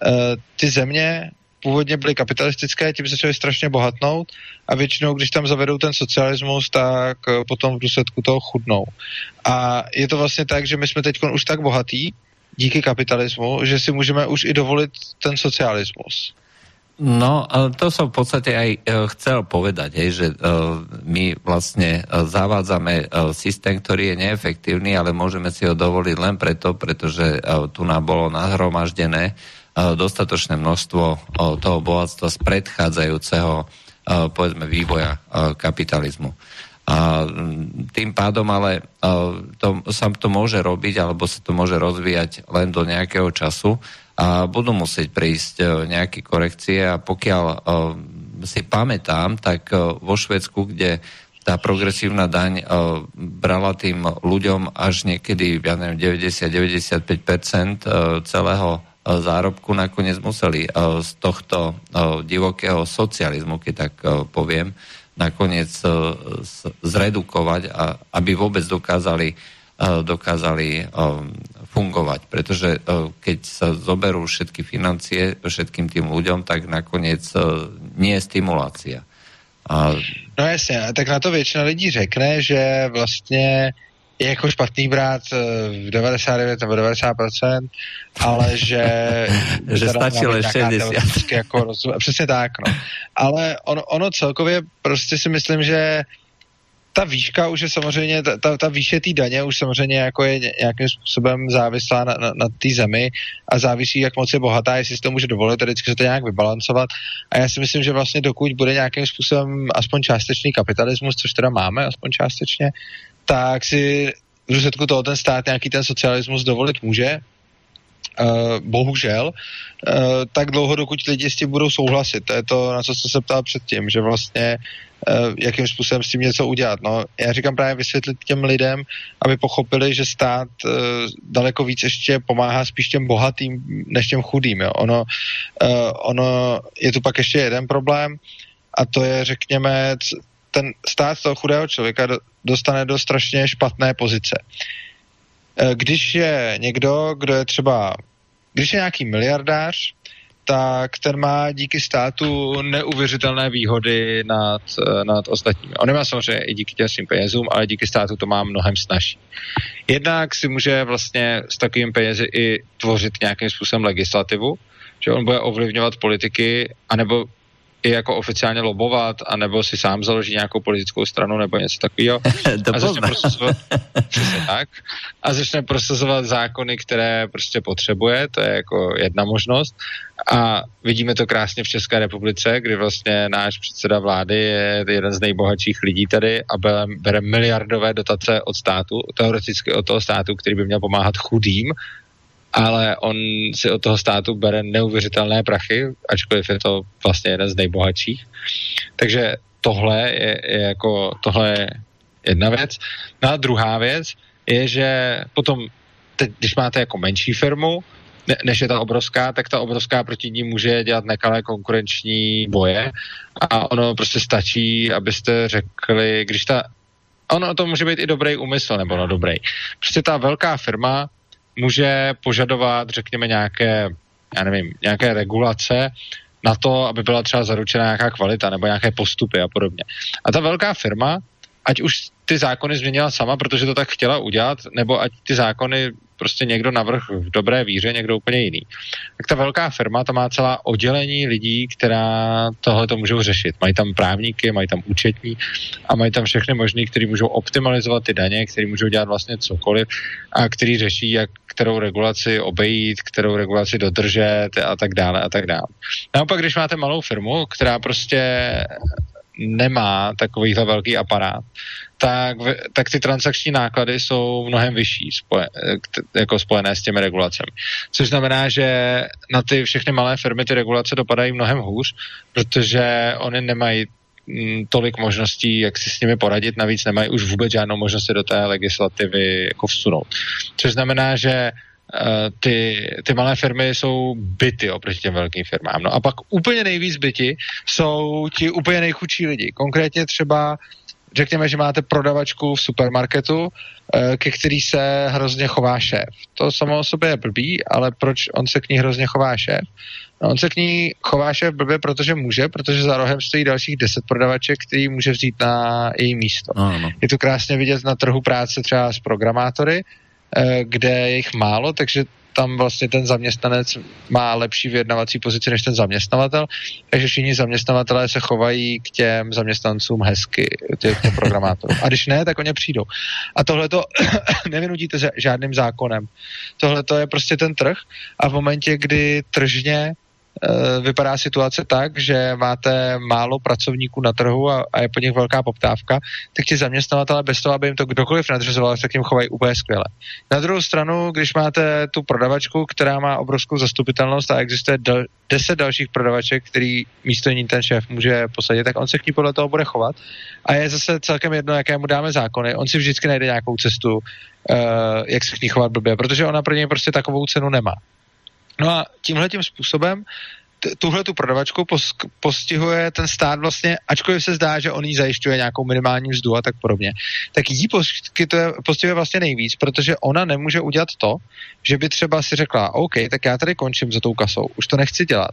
uh, ty země původně byly kapitalistické, tím začaly strašně bohatnout a většinou, když tam zavedou ten socialismus, tak eh, potom v důsledku toho chudnou. A je to vlastně tak, že my jsme teď už tak bohatí díky kapitalismu, že si můžeme už i dovolit ten socialismus. No, to som v podstate aj eh, chcel povedať, hej, že uh, my vlastne zavádzame systém, ktorý je neefektívny, ale môžeme si ho dovoliť len preto, pretože tu nám bolo nahromaždené dostatočné množstvo toho bohatstva z predchádzajúceho povedzme vývoja kapitalizmu. A tým pádom ale to, sa to môže robiť alebo sa to môže rozvíjať len do nejakého času a budú musieť prísť nejaké korekcie a pokiaľ si pamätám, tak vo Švedsku, kde tá progresívna daň brala tým ľuďom až niekedy, ja neviem, 90-95% celého zárobku nakoniec museli eh, z tohto eh, divokého socializmu, keď tak eh, poviem, nakoniec zredukovať, aby vôbec dokázali, dokázali fungovať, pretože keď sa zoberú všetky financie všetkým tým ľuďom, tak nakoniec nie je stimulácia. A... No jasně, tak na to většina lidí řekne, že vlastně je jako špatný brát v 99 nebo 90%, ale že... že stačilo 60. Jako rozum, přesně tak, no. Ale ono, ono celkově prostě si myslím, že ta výška už je samozřejmě, ta, ta, ta výše té daně už samozřejmě jako je nějakým způsobem závislá na, na, na té zemi a závisí, jak moc je bohatá, jestli si to může dovolit, tedy vždycky se to nějak vybalancovat. A já si myslím, že vlastně dokud bude nějakým způsobem aspoň částečný kapitalismus, což teda máme aspoň částečně, tak si v důsledku toho ten stát nějaký ten socialismus dovolit může, Uh, bohužel, uh, tak dlouho, dokud lidi s tím budou souhlasit. To je to, na co jste se ptal předtím, že vlastně uh, jakým způsobem s tím něco udělat. No, já říkám právě vysvětlit těm lidem, aby pochopili, že stát daleko víc ještě pomáhá spíš těm bohatým, než těm chudým. Jo. Ono, ono je tu pak ještě jeden problém, a to je, řekněme, ten stát toho chudého člověka dostane do strašně špatné pozice. E, když je někdo, kdo je třeba, když je nějaký miliardář, tak ten má díky státu neuvěřitelné výhody nad, e, nad ostatními. On nemá samozřejmě i díky těm svým penězům, ale díky státu to má mnohem snažší. Jednak si může vlastně s takovým penězi i tvořit nějakým způsobem legislativu, že on bude ovlivňovat politiky, anebo i jako oficiálně lobovat, anebo si sám založí nějakou politickou stranu nebo něco takového. a začne prosazovat, tak, a začne prosazovat zákony, které prostě potřebuje, to je jako jedna možnost. A vidíme to krásně v České republice, kdy vlastně náš předseda vlády je jeden z nejbohatších lidí tady a bere, bere miliardové dotace od státu, teoreticky od toho státu, který by měl pomáhat chudým, ale on si od toho státu bere neuvěřitelné prachy, ačkoliv je to vlastně jeden z nejbohatších. Takže tohle je, je jako, tohle je jedna věc. No a druhá věc je, že potom, teď, když máte jako menší firmu, ne, než je ta obrovská, tak ta obrovská proti ní může dělat nekalé konkurenční boje a ono prostě stačí, abyste řekli, když ta ono to může být i dobrý úmysl, nebo no dobrý. Prostě ta velká firma může požadovat, řekněme, nějaké, já nevím, nějaké regulace na to, aby byla třeba zaručena nějaká kvalita nebo nějaké postupy a podobně. A ta velká firma, ať už ty zákony změnila sama, protože to tak chtěla udělat, nebo ať ty zákony prostě někdo navrh v dobré víře, někdo úplně jiný. Tak ta velká firma, ta má celá oddělení lidí, která tohle to můžou řešit. Mají tam právníky, mají tam účetní a mají tam všechny možný, kteří můžou optimalizovat ty daně, kteří můžou dělat vlastně cokoliv a který řeší, jak kterou regulaci obejít, kterou regulaci dodržet a tak dále a tak dále. Naopak, když máte malou firmu, která prostě nemá takovýhle velký aparát, tak, tak ty transakční náklady jsou mnohem vyšší spoje, jako spojené s těmi regulacemi. Což znamená, že na ty všechny malé firmy ty regulace dopadají mnohem hůř, protože oni nemají mm, tolik možností, jak si s nimi poradit, navíc nemají už vůbec žádnou možnost do té legislativy jako vsunout. Což znamená, že ty, ty malé firmy jsou byty oproti těm velkým firmám. No a pak úplně nejvíc byti jsou ti úplně nejchudší lidi. Konkrétně třeba řekněme, že máte prodavačku v supermarketu, eh, ke který se hrozně chová šéf. To samo o sobě je blbý, ale proč on se k ní hrozně chová šéf? No, on se k ní chová šéf blbě, protože může, protože za rohem stojí dalších deset prodavaček, který může vzít na její místo. Ano. Je to krásně vidět na trhu práce třeba s programátory, eh, kde je jich málo, takže tam vlastně ten zaměstnanec má lepší vyjednavací pozici než ten zaměstnavatel, takže všichni zaměstnavatelé se chovají k těm zaměstnancům hezky, těm, těm programátorům. A když ne, tak oni přijdou. A tohle to nevynutíte žádným zákonem. Tohle to je prostě ten trh a v momentě, kdy tržně Eh, vypadá situace tak, že máte málo pracovníků na trhu a, a je po nich velká poptávka, tak ti zaměstnavatele bez toho, aby jim to kdokoliv nadřizoval, se k ním chovají úplně skvěle. Na druhou stranu, když máte tu prodavačku, která má obrovskou zastupitelnost a existuje dal, deset dalších prodavaček, který místo ní ten šéf může posadit, tak on se k ní podle toho bude chovat. A je zase celkem jedno, jaké mu dáme zákony. On si vždycky najde nějakou cestu, uh, jak se k ní chovat blbě, protože ona pro něj prostě takovou cenu nemá. No a tímhle tím způsobem tuhle tu prodavačku postihuje ten stát vlastně, ačkoliv se zdá, že on jí zajišťuje nějakou minimální mzdu a tak podobně, tak jí postihuje, postihuje vlastně nejvíc, protože ona nemůže udělat to, že by třeba si řekla, OK, tak já tady končím za tou kasou, už to nechci dělat.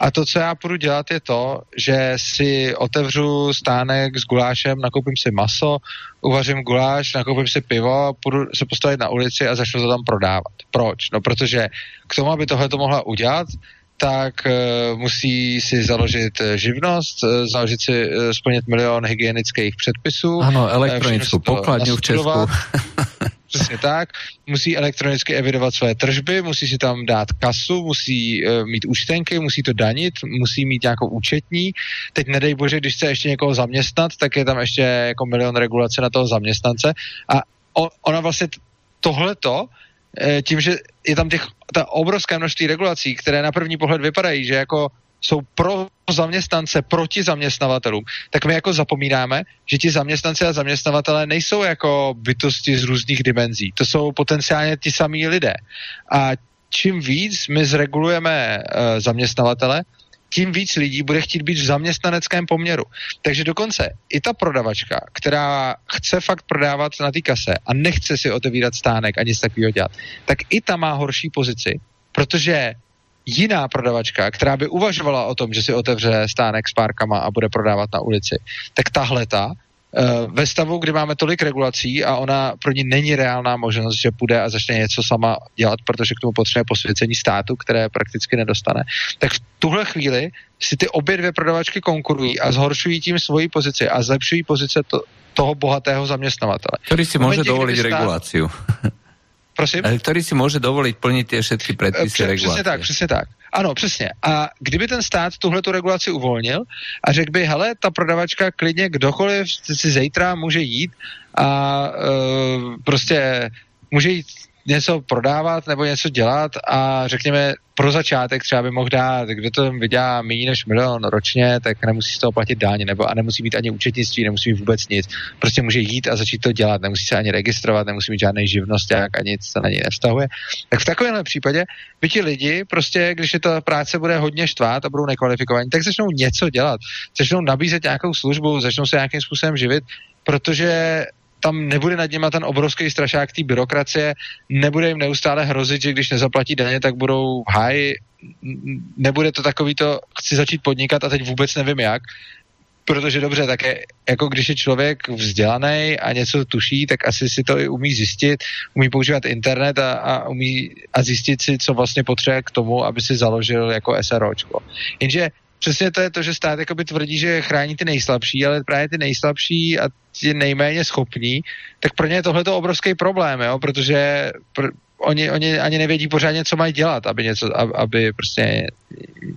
A to, co já půjdu dělat, je to, že si otevřu stánek s gulášem, nakoupím si maso, uvařím guláš, nakoupím si pivo, půjdu se postavit na ulici a začnu to tam prodávat. Proč? No protože k tomu, aby tohle to mohla udělat, tak uh, musí si založit eh, živnost, uh, založit si, splnit milion hygienických předpisů. Ano, elektronickou pokladňu v Česku. Přesně tak. Musí elektronicky evidovat své tržby, musí si tam dát kasu, musí uh, mít účtenky, musí to danit, musí mít nějakou účetní. Teď nedej bože, když chce ještě někoho zaměstnat, tak je tam ještě jako milion regulace na toho zaměstnance. A on, ona vlastně tohleto Eh, tím, že je tam těch, ta obrovské množství regulací, které na první pohled vypadají, že jako jsou pro zaměstnance proti zaměstnavatelům, tak my jako zapomínáme, že ti zaměstnanci a zaměstnavatele nejsou jako bytosti z různých dimenzí. To jsou potenciálně ti samí lidé. A čím víc my zregulujeme uh, zaměstnavatele, tím víc lidí bude chtít být v zaměstnaneckém poměru. Takže dokonce i ta prodavačka, která chce fakt prodávat na té kase a nechce si otevírat stánek a nic takového dělat, tak i ta má horší pozici, protože jiná prodavačka, která by uvažovala o tom, že si otevře stánek s párkama a bude prodávat na ulici, tak tahle ta ve stavu, kdy máme tolik regulací a ona pro ní není reálná možnost, že půjde a začne něco sama dělat, protože k tomu potřebuje posvěcení státu, které prakticky nedostane, tak v tuhle chvíli si ty obě dvě prodavačky konkurují a zhoršují tím svoji pozici a zlepšují pozice to, toho bohatého zaměstnavatele. Který si může dovolit regulaci. Prosím? Který si může dovolit plnit ty všechny předpisy Přes, regulace. Přesně tak, přesně tak. Ano, přesně. A kdyby ten stát tuhle tu regulaci uvolnil a řekl by, hele, ta prodavačka klidně kdokoliv si zítra může jít a uh, prostě může jít něco prodávat nebo něco dělat a řekněme pro začátek třeba by mohl dát, kdo to vydělá méně než milion ročně, tak nemusí z toho platit dáně nebo a nemusí mít ani účetnictví, nemusí mít vůbec nic. Prostě může jít a začít to dělat, nemusí se ani registrovat, nemusí mít žádný živnost, jak a nic se na něj nevztahuje. Tak v takovémhle případě by ti lidi prostě, když je ta práce bude hodně štvát a budou nekvalifikovaní, tak začnou něco dělat, začnou nabízet nějakou službu, začnou se nějakým způsobem živit, protože tam nebude nad nima ten obrovský strašák té byrokracie, nebude jim neustále hrozit, že když nezaplatí daně, tak budou v háji, nebude to takový to, chci začít podnikat a teď vůbec nevím jak, protože dobře, tak je, jako když je člověk vzdělaný a něco tuší, tak asi si to i umí zjistit, umí používat internet a, a umí a zjistit si, co vlastně potřebuje k tomu, aby si založil jako SROčko. Jenže přesně to je to, že stát jakoby tvrdí, že chrání ty nejslabší, ale právě ty nejslabší a ti nejméně schopní, tak pro ně je tohle obrovský problém, jo, protože pr- oni, oni ani nevědí pořádně, co mají dělat, aby, něco, aby prostě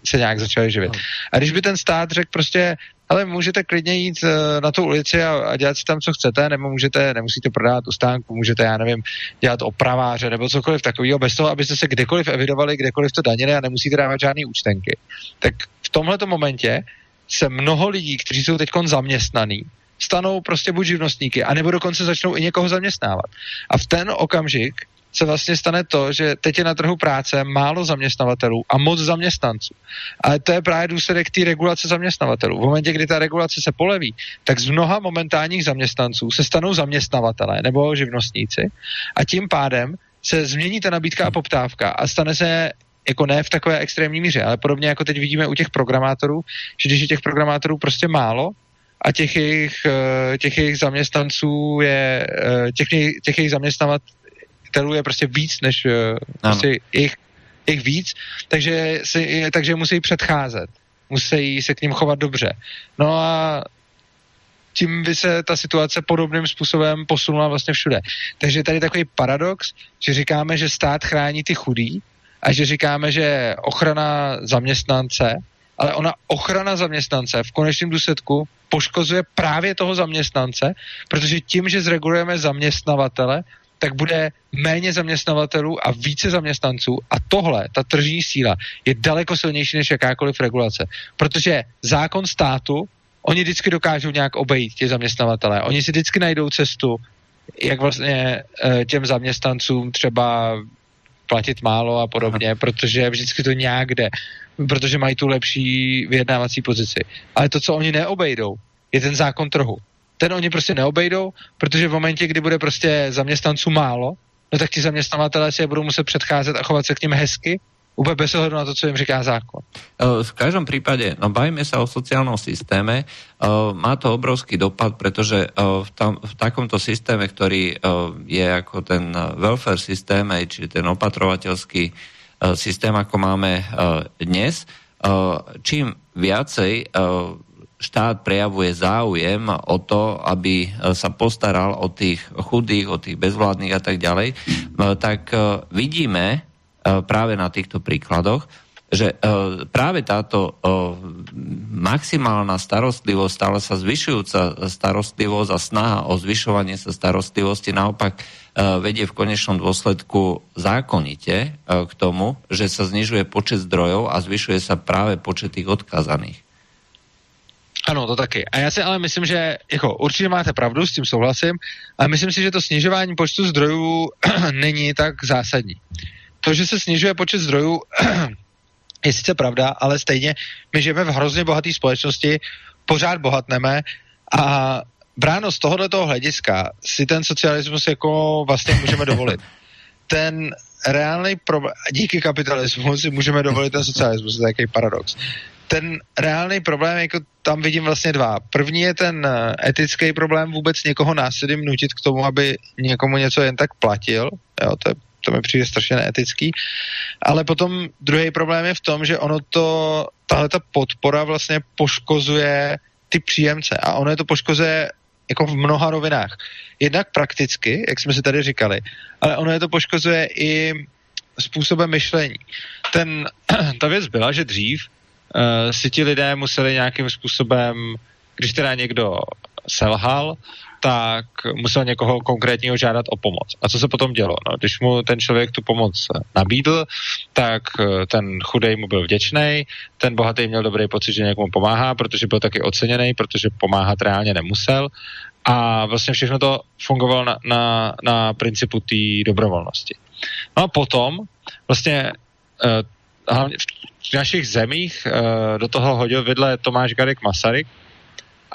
se nějak začali živit. No. A když by ten stát řekl prostě, ale můžete klidně jít uh, na tu ulici a, a dělat si tam, co chcete, nebo můžete, nemusíte prodávat u stánku, můžete, já nevím, dělat opraváře nebo cokoliv takového, bez toho, abyste se kdekoliv evidovali, kdekoliv to danili a nemusíte dávat žádné účtenky. Tak v tomhle momentě se mnoho lidí, kteří jsou teď zaměstnaní, stanou prostě buď živnostníky, anebo dokonce začnou i někoho zaměstnávat. A v ten okamžik se vlastně stane to, že teď je na trhu práce málo zaměstnavatelů a moc zaměstnanců. Ale to je právě důsledek té regulace zaměstnavatelů. V momentě, kdy ta regulace se poleví, tak z mnoha momentálních zaměstnanců se stanou zaměstnavatelé nebo živnostníci a tím pádem se změní ta nabídka a poptávka a stane se jako ne v takové extrémní míře, ale podobně jako teď vidíme u těch programátorů, že když je těch programátorů prostě málo, a těch jejich, eh, těch jejich zaměstnanců je, eh, těch, těch jejich zaměstnavatelů je prostě víc než eh, prostě jejich, jejich víc, takže, si, takže musí předcházet. Musí se k ním chovat dobře. No a tím by se ta situace podobným způsobem posunula vlastně všude. Takže tady takový paradox, že říkáme, že stát chrání ty chudý a že říkáme, že ochrana zaměstnance ale ona ochrana zaměstnance v konečném důsledku poškozuje právě toho zaměstnance, protože tím, že zregulujeme zaměstnavatele, tak bude méně zaměstnavatelů a více zaměstnanců a tohle, ta tržní síla, je daleko silnější než jakákoliv regulace. Protože zákon státu, oni vždycky dokážou nějak obejít ti zaměstnavatelé. Oni si vždycky najdou cestu, jak vlastně eh, těm zaměstnancům třeba platit málo a podobně, protože vždycky to nějak jde, protože mají tu lepší vyjednávací pozici. Ale to, co oni neobejdou, je ten zákon trhu. Ten oni prostě neobejdou, protože v momentě, kdy bude prostě zaměstnanců málo, no tak ti zaměstnavatelé si je budou muset předcházet a chovat se k ním hezky, úplně bez ohledu na to, co jim říká zákon. V každém případě, no bavíme se o sociálním systéme, má to obrovský dopad, protože v, tam, v takomto systéme, který je jako ten welfare systém, či ten opatrovatelský systém, ako máme dnes, čím viacej štát prejavuje záujem o to, aby sa postaral o tých chudých, o tých bezvládnych a tak ďalej, tak vidíme, práve na týchto príkladoch, že uh, práve táto uh, maximálna starostlivosť, stále sa zvyšujúca starostlivosť a snaha o zvyšovanie sa starostlivosti naopak vedie v konečnom dôsledku zákonite k tomu, že sa znižuje počet zdrojov a zvyšuje sa práve počet tých odkazaných. Ano, to taky. A já si ale myslím, že jako, určitě máte pravdu, s tím souhlasím, ale myslím si, že to snižování počtu zdrojů není tak zásadní. Uh, to, že se snižuje počet zdrojů, je sice pravda, ale stejně my žijeme v hrozně bohaté společnosti, pořád bohatneme a bráno z tohoto hlediska si ten socialismus jako vlastně můžeme dovolit. Ten reálný problém, díky kapitalismu si můžeme dovolit ten socialismus, to je takový paradox. Ten reálný problém, jako tam vidím vlastně dva. První je ten etický problém vůbec někoho násilím nutit k tomu, aby někomu něco jen tak platil. Jo, to je to mi přijde strašně neetický. Ale potom druhý problém je v tom, že ono to, tahle ta podpora vlastně poškozuje ty příjemce a ono je to poškozuje jako v mnoha rovinách. Jednak prakticky, jak jsme si tady říkali, ale ono je to poškozuje i způsobem myšlení. Ten, ta věc byla, že dřív uh, si ti lidé museli nějakým způsobem, když teda někdo selhal, tak musel někoho konkrétního žádat o pomoc. A co se potom dělo? No, když mu ten člověk tu pomoc nabídl, tak eh, ten chudej mu byl vděčný, ten bohatý měl dobrý pocit, že někomu pomáhá, protože byl taky oceněný, protože pomáhat reálně nemusel. A vlastně všechno to fungovalo na, na, na principu té dobrovolnosti. No a potom vlastně uh, hlavně v našich zemích uh, do toho hodil vidle Tomáš Garek Masaryk,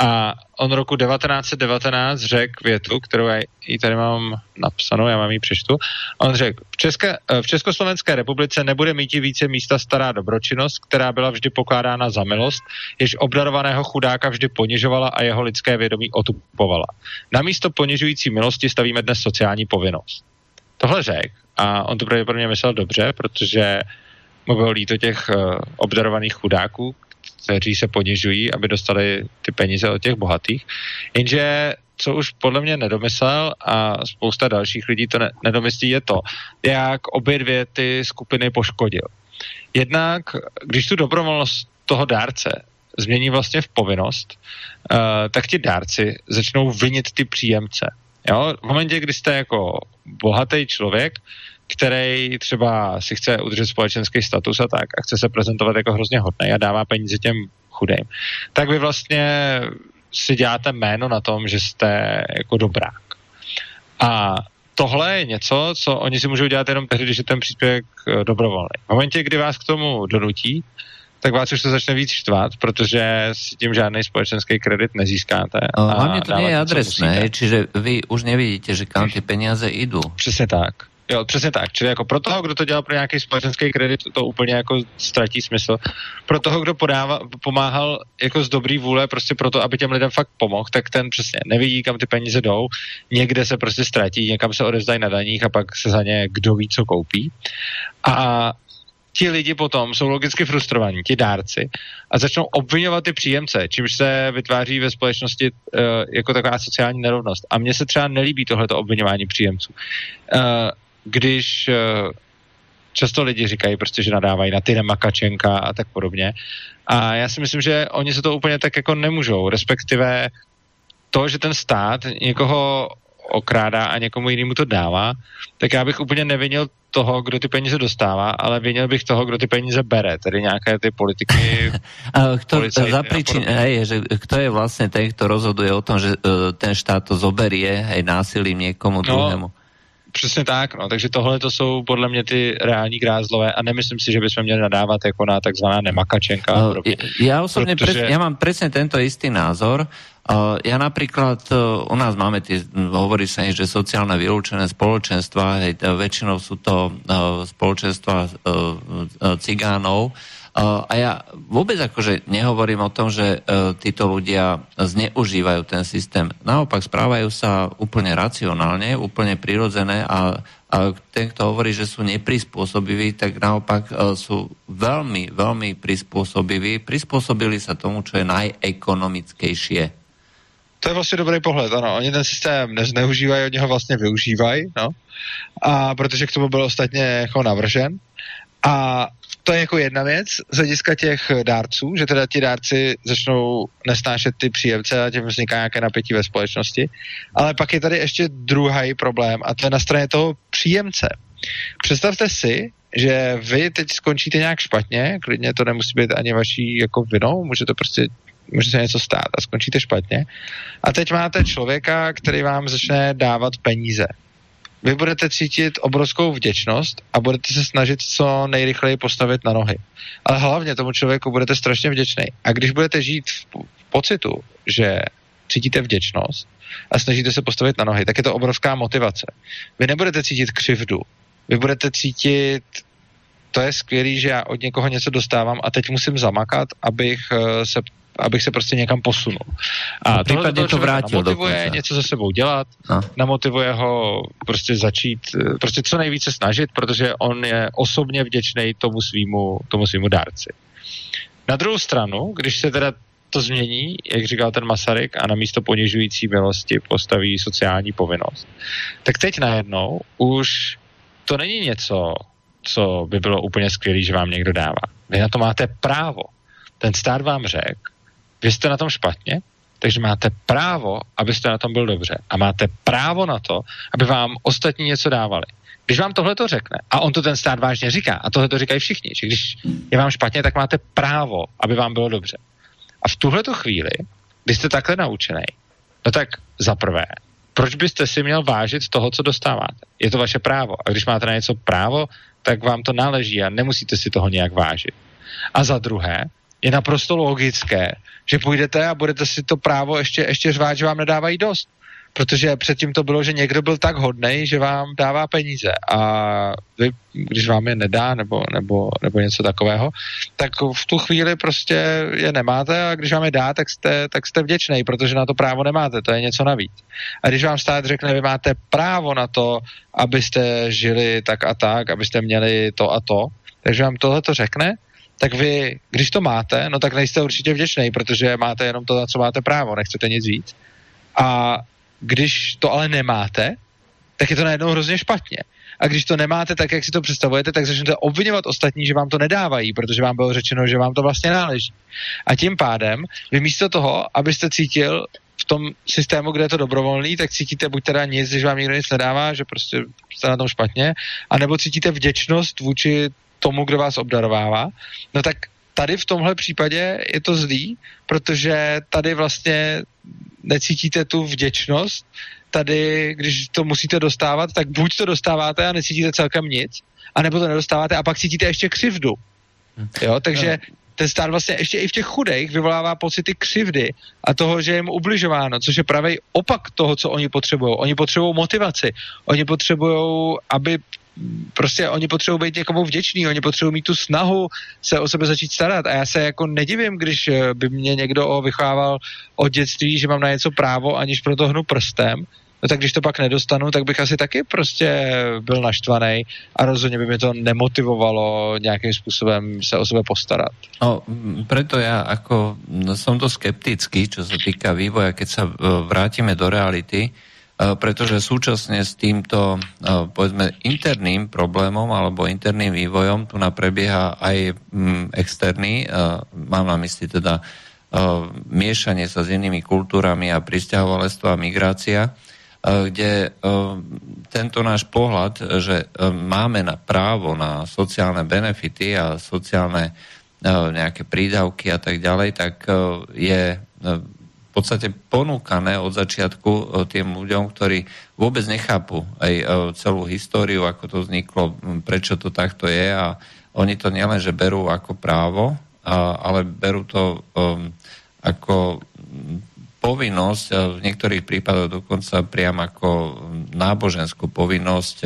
a on roku 1919 řekl větu, kterou já ji tady mám napsanou, já vám ji přečtu. On řekl, v, České, v Československé republice nebude mít více místa stará dobročinnost, která byla vždy pokládána za milost, jež obdarovaného chudáka vždy ponižovala a jeho lidské vědomí otupovala. Na místo ponižující milosti stavíme dnes sociální povinnost. Tohle řekl a on to pravděpodobně myslel dobře, protože mu bylo líto těch uh, obdarovaných chudáků, kteří se ponižují, aby dostali ty peníze od těch bohatých. Jenže co už podle mě nedomyslel a spousta dalších lidí to ne- nedomyslí, je to, jak obě dvě ty skupiny poškodil. Jednak, když tu dobrovolnost toho dárce změní vlastně v povinnost, uh, tak ti dárci začnou vinit ty příjemce. Jo? V momentě, kdy jste jako bohatý člověk, který třeba si chce udržet společenský status a tak a chce se prezentovat jako hrozně hodný a dává peníze těm chudým, tak vy vlastně si děláte jméno na tom, že jste jako dobrák. A tohle je něco, co oni si můžou dělat jenom tehdy, když je ten příspěvek eh, dobrovolný. V momentě, kdy vás k tomu donutí, tak vás už to začne víc štvat, protože si tím žádný společenský kredit nezískáte. Hlavně to nie je adresné, čiže vy už nevidíte, že kam ty peníze jdou. Přesně tak. Jo, přesně tak. Čili jako pro toho, kdo to dělal pro nějaký společenský kredit, to úplně jako ztratí smysl. Pro toho, kdo podává, pomáhal jako z dobrý vůle, prostě proto, aby těm lidem fakt pomohl, tak ten přesně nevidí, kam ty peníze jdou, někde se prostě ztratí, někam se odevzdají na daních a pak se za ně kdo ví, co koupí. A ti lidi potom jsou logicky frustrovaní, ti dárci, a začnou obvinovat ty příjemce, čímž se vytváří ve společnosti uh, jako taková sociální nerovnost. A mně se třeba nelíbí tohleto obvinování příjemců. Uh, když eh, často lidi říkají prostě, že nadávají na ty Makačenka a tak podobně. A já si myslím, že oni se to úplně tak jako nemůžou, respektive to, že ten stát někoho okrádá a někomu jinému to dává, tak já bych úplně nevinil toho, kdo ty peníze dostává, ale vinil bych toho, kdo ty peníze bere, tedy nějaké ty politiky. a kto, za príčin, hej, že kto je vlastně ten, kto rozhoduje o tom, že uh, ten štát to zoberie hej, násilím někomu no, druhému? Přesně tak, no, takže tohle to jsou podle mě ty reální grázlové a nemyslím si, že bychom měli nadávat jako na takzvaná nemakačenka. Uh, já osobně, protože... pres, já mám přesně tento istý názor. Uh, ja napríklad, uh, u nás máme tie, hovorí sa že sociálne vylúčené spoločenstva, hej, väčšinou sú to uh, spoločenstva uh, uh, cigánov, a ja vôbec akože nehovorím o tom, že uh, títo ľudia zneužívajú ten systém. Naopak správajú sa úplne racionálne, úplne prirodzené a, a ten, kto hovorí, že sú neprispôsobiví, tak naopak uh, sú veľmi, veľmi prispôsobiví. Prispôsobili sa tomu, čo je najekonomickejšie. To je vlastně dobrý pohled, ano. Oni ten systém nezneužívají, oni ho vlastně využívají, no. A protože k tomu byl ostatně jako navržen. A to je jako jedna věc z hlediska těch dárců, že teda ti dárci začnou nesnášet ty příjemce a tím vzniká nějaké napětí ve společnosti. Ale pak je tady ještě druhý problém a to je na straně toho příjemce. Představte si, že vy teď skončíte nějak špatně, klidně to nemusí být ani vaší jako vinou, může to prostě může se něco stát a skončíte špatně. A teď máte člověka, který vám začne dávat peníze vy budete cítit obrovskou vděčnost a budete se snažit co nejrychleji postavit na nohy. Ale hlavně tomu člověku budete strašně vděčný. A když budete žít v, v pocitu, že cítíte vděčnost a snažíte se postavit na nohy, tak je to obrovská motivace. Vy nebudete cítit křivdu. Vy budete cítit, to je skvělý, že já od někoho něco dostávám a teď musím zamakat, abych eh, se abych se prostě někam posunul. A no, případně to vrátil namotivuje dokonce. něco se sebou dělat, no. namotivuje ho prostě začít, prostě co nejvíce snažit, protože on je osobně vděčný tomu svýmu, tomu svýmu dárci. Na druhou stranu, když se teda to změní, jak říkal ten Masaryk, a na místo ponižující milosti postaví sociální povinnost, tak teď najednou už to není něco, co by bylo úplně skvělé, že vám někdo dává. Vy na to máte právo. Ten stát vám řekl, vy jste na tom špatně, takže máte právo, abyste na tom byl dobře. A máte právo na to, aby vám ostatní něco dávali. Když vám tohle to řekne, a on to ten stát vážně říká, a tohle to říkají všichni, že když je vám špatně, tak máte právo, aby vám bylo dobře. A v tuhle chvíli, když jste takhle naučený, no tak za prvé, proč byste si měl vážit toho, co dostáváte? Je to vaše právo. A když máte na něco právo, tak vám to náleží a nemusíte si toho nějak vážit. A za druhé, je naprosto logické, že půjdete a budete si to právo ještě, ještě řvát, že vám nedávají dost. Protože předtím to bylo, že někdo byl tak hodný, že vám dává peníze a vy, když vám je nedá nebo, nebo, nebo něco takového, tak v tu chvíli prostě je nemáte a když vám je dá, tak jste, tak jste vděčný, protože na to právo nemáte, to je něco navíc. A když vám stát řekne, vy máte právo na to, abyste žili tak a tak, abyste měli to a to, takže vám tohle to řekne, tak vy, když to máte, no tak nejste určitě vděčný, protože máte jenom to, na co máte právo, nechcete nic víc. A když to ale nemáte, tak je to najednou hrozně špatně. A když to nemáte tak, jak si to představujete, tak začnete obvinovat ostatní, že vám to nedávají, protože vám bylo řečeno, že vám to vlastně náleží. A tím pádem, vy místo toho, abyste cítil v tom systému, kde je to dobrovolný, tak cítíte buď teda nic, že vám nikdo nic nedává, že prostě jste na tom špatně, anebo cítíte vděčnost vůči tomu, kdo vás obdarovává, no tak tady v tomhle případě je to zlý, protože tady vlastně necítíte tu vděčnost, tady, když to musíte dostávat, tak buď to dostáváte a necítíte celkem nic, anebo to nedostáváte a pak cítíte ještě křivdu. Jo, takže ten stát vlastně ještě i v těch chudých vyvolává pocity křivdy a toho, že je jim ubližováno, což je pravý opak toho, co oni potřebují. Oni potřebují motivaci, oni potřebují, aby prostě oni potřebují být někomu vděční, oni potřebují mít tu snahu se o sebe začít starat. A já se jako nedivím, když eh, by mě někdo vychával od dětství, že mám na něco právo, aniž proto hnu prstem, no tak když to pak nedostanu, tak bych asi taky prostě byl naštvaný a rozhodně by mě to nemotivovalo nějakým způsobem se o sebe postarat. No, preto ja ako som to skeptický, čo sa týka vývoja, keď sa eh, vrátime do reality, pretože súčasne s týmto eh, povedzme interným problémom alebo interným vývojom tu prebieha aj mm, externý, eh, mám na mysli teda miešanie sa s inými kultúrami a pristahovalectvo a migrácia, kde tento náš pohľad, že máme na právo na sociálne benefity a sociálne nejaké prídavky a tak ďalej, tak je podstate ponúkané od začiatku tým ľuďom, ktorí vôbec nechápu aj celú históriu, ako to vzniklo, prečo to takto je a oni to nielen, že berú ako právo, ale berú to ako povinnosť, v niektorých prípadoch dokonca priam ako náboženskú povinnosť,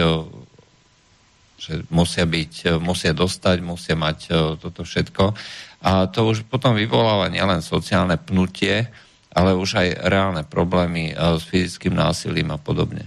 že musia byť, musia dostať, musia mať toto všetko. A to už potom vyvoláva nielen sociálne pnutie, ale už aj reálne problémy s fyzickým násilím a podobne.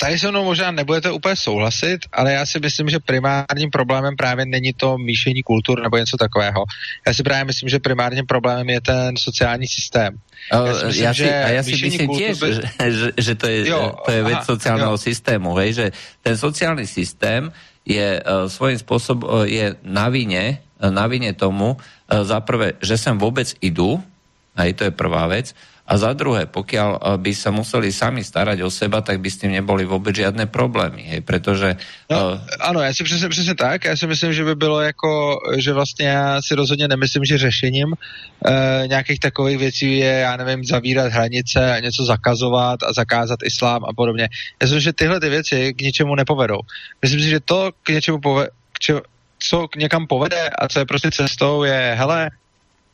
Tady se mnou možná nebudete úplně souhlasit, ale já si myslím, že primárním problémem právě není to míšení kultur nebo něco takového. Já si právě myslím, že primárním problémem je ten sociální systém. Já si myslím, já si, že a já si myslím tiež, by... že, že, to je, jo, to je vec sociálneho jo. systému, hej, že ten sociálny systém je uh, svojím spôsobom uh, je na vine, uh, na vine tomu, uh, za prvé, že sem vôbec idú, hej, to je prvá vec, a za druhé, pokiaľ eh, by sa museli sami starať o seba, tak by s tým neboli vůbec žiadne problémy, hej, protože... No, uh, ano, já si přesně, přesně tak, já si myslím, že by bylo jako, že vlastně já si rozhodně nemyslím, že řešením uh, nějakých takových věcí je, já nevím, zavírat hranice a něco zakazovat a zakázat islám a podobně. Já si myslím, že tyhle ty věci k ničemu nepovedou. Myslím si, že to k něčemu povede, k co k někam povede a co je prostě cestou, je, hele,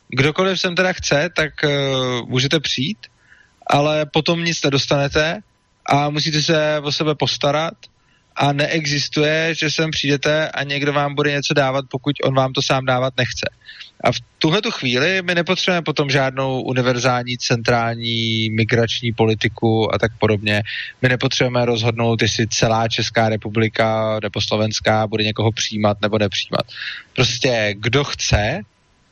kdokoliv sem teda chce, tak uh, můžete přijít, ale potom nic nedostanete a musíte se o sebe postarat a neexistuje, že sem přijdete a někdo vám bude něco dávat, pokud on vám to sám dávat nechce. A v tuhle tu chvíli my nepotřebujeme potom žádnou univerzální centrální migrační politiku a tak podobně. My nepotřebujeme rozhodnout, jestli celá Česká republika nebo Slovenská bude někoho přijímat nebo nepřijímat. Prostě kdo chce,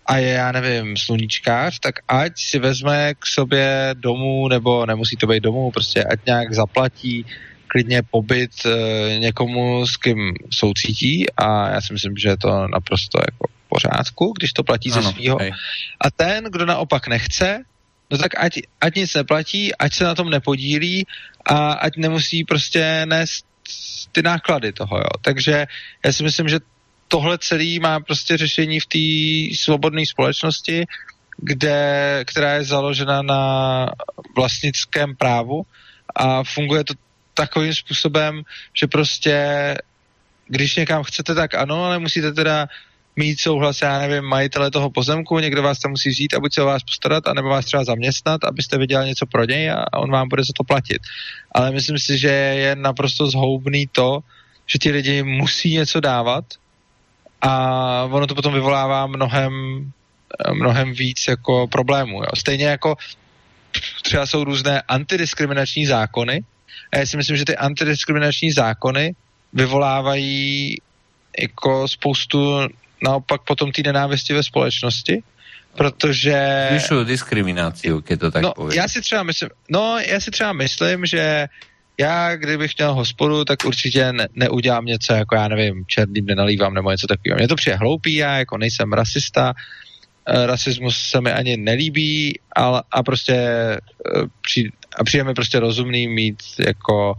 a je, já nevím, sluníčkář, tak ať si vezme k sobě domů, nebo nemusí to být domů, prostě ať nějak zaplatí klidně pobyt e, někomu, s kým soucítí a já si myslím, že je to naprosto jako v pořádku, když to platí ano, ze svého. A ten, kdo naopak nechce, no tak ať, ať nic neplatí, ať se na tom nepodílí a ať nemusí prostě nést ty náklady toho, jo. Takže já si myslím, že tohle celý má prostě řešení v té svobodné společnosti, kde, která je založena na vlastnickém právu a funguje to takovým způsobem, že prostě když někam chcete, tak ano, ale musíte teda mít souhlas, já nevím, majitele toho pozemku, někdo vás tam musí vzít a buď se o vás postarat, anebo vás třeba zaměstnat, abyste vydělali něco pro něj a on vám bude za to platit. Ale myslím si, že je naprosto zhoubný to, že ti lidi musí něco dávat a ono to potom vyvolává mnohem, mnohem víc jako problémů. Jo. Stejně jako třeba jsou různé antidiskriminační zákony a já si myslím, že ty antidiskriminační zákony vyvolávají jako spoustu naopak potom té nenávisti ve společnosti, protože... Vyšší diskriminaci, když to tak no. Já si třeba myslím, no, já si třeba myslím, že já, kdybych měl hospodu, tak určitě ne, neudělám něco, jako já nevím, černým nenalívám nebo něco takového. Mně to přijde hloupý, já jako nejsem rasista, e, rasismus se mi ani nelíbí, ale, a prostě e, při, a přijde mi prostě rozumný mít jako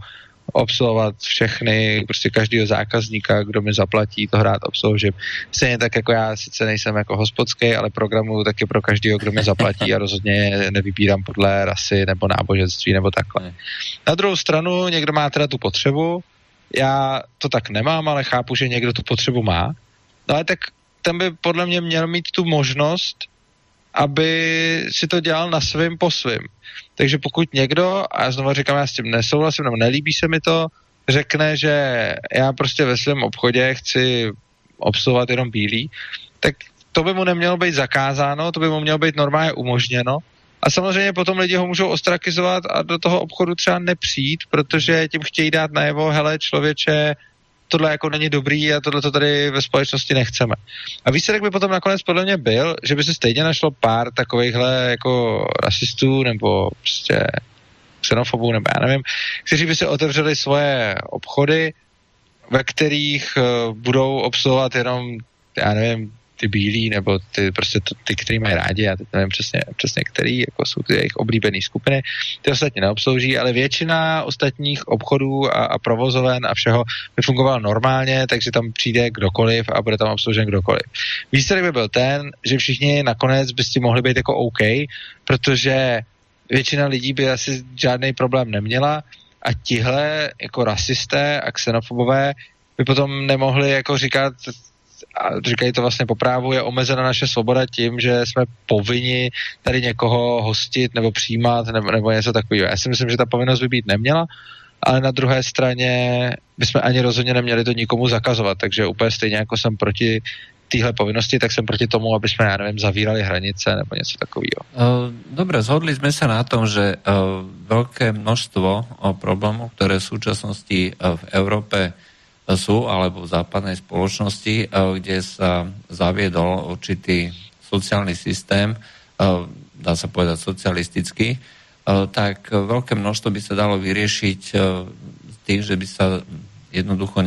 obsluhovat všechny, prostě každého zákazníka, kdo mi zaplatí, to hrát obsloužím. Stejně tak jako já sice nejsem jako hospodský, ale programuju taky pro každého, kdo mi zaplatí a rozhodně nevybírám podle rasy nebo náboženství nebo takhle. Na druhou stranu někdo má teda tu potřebu, já to tak nemám, ale chápu, že někdo tu potřebu má. No ale tak ten by podle mě měl mít tu možnost, aby si to dělal na svým po svým. Takže pokud někdo, a já znovu říkám, já s tím nesouhlasím, nebo nelíbí se mi to, řekne, že já prostě ve svém obchodě chci obsluhovat jenom bílý, tak to by mu nemělo být zakázáno, to by mu mělo být normálně umožněno. A samozřejmě potom lidi ho můžou ostrakizovat a do toho obchodu třeba nepřijít, protože tím chtějí dát najevo, hele člověče, tohle jako není dobrý a tohle to tady ve společnosti nechceme. A výsledek by potom nakonec podle mě byl, že by se stejně našlo pár takovýchhle jako rasistů nebo prostě xenofobů nebo já nevím, kteří by si otevřeli svoje obchody, ve kterých uh, budou obsluhovat jenom, já nevím, ty bílí, nebo ty prostě to, ty, který mají rádi, já teď nevím přesně, přesně který, jako jsou ty jejich oblíbené skupiny, ty ostatně neobslouží, ale většina ostatních obchodů a, a provozoven a všeho by fungovala normálně, takže tam přijde kdokoliv a bude tam obsloužen kdokoliv. Výsledek by byl ten, že všichni nakonec by s tím mohli být jako OK, protože většina lidí by asi žádný problém neměla a tihle jako rasisté a xenofobové by potom nemohli jako říkat, a říkají to vlastně po právu, je omezena naše svoboda tím, že jsme povinni tady někoho hostit nebo přijímat nebo, nebo něco takového. Já si myslím, že ta povinnost by být neměla, ale na druhé straně bychom ani rozhodně neměli to nikomu zakazovat, takže úplně stejně jako jsem proti téhle povinnosti, tak jsem proti tomu, aby jsme, já nevím, zavírali hranice nebo něco takového. Uh, Dobre, zhodli jsme se na tom, že uh, velké množstvo uh, problémů, které v současnosti v Evropě sú, alebo v západnej spoločnosti, kde sa zaviedol určitý sociálny systém, dá sa povedať socialistický, tak veľké množstvo by sa dalo vyriešiť tým, že by sa jednoducho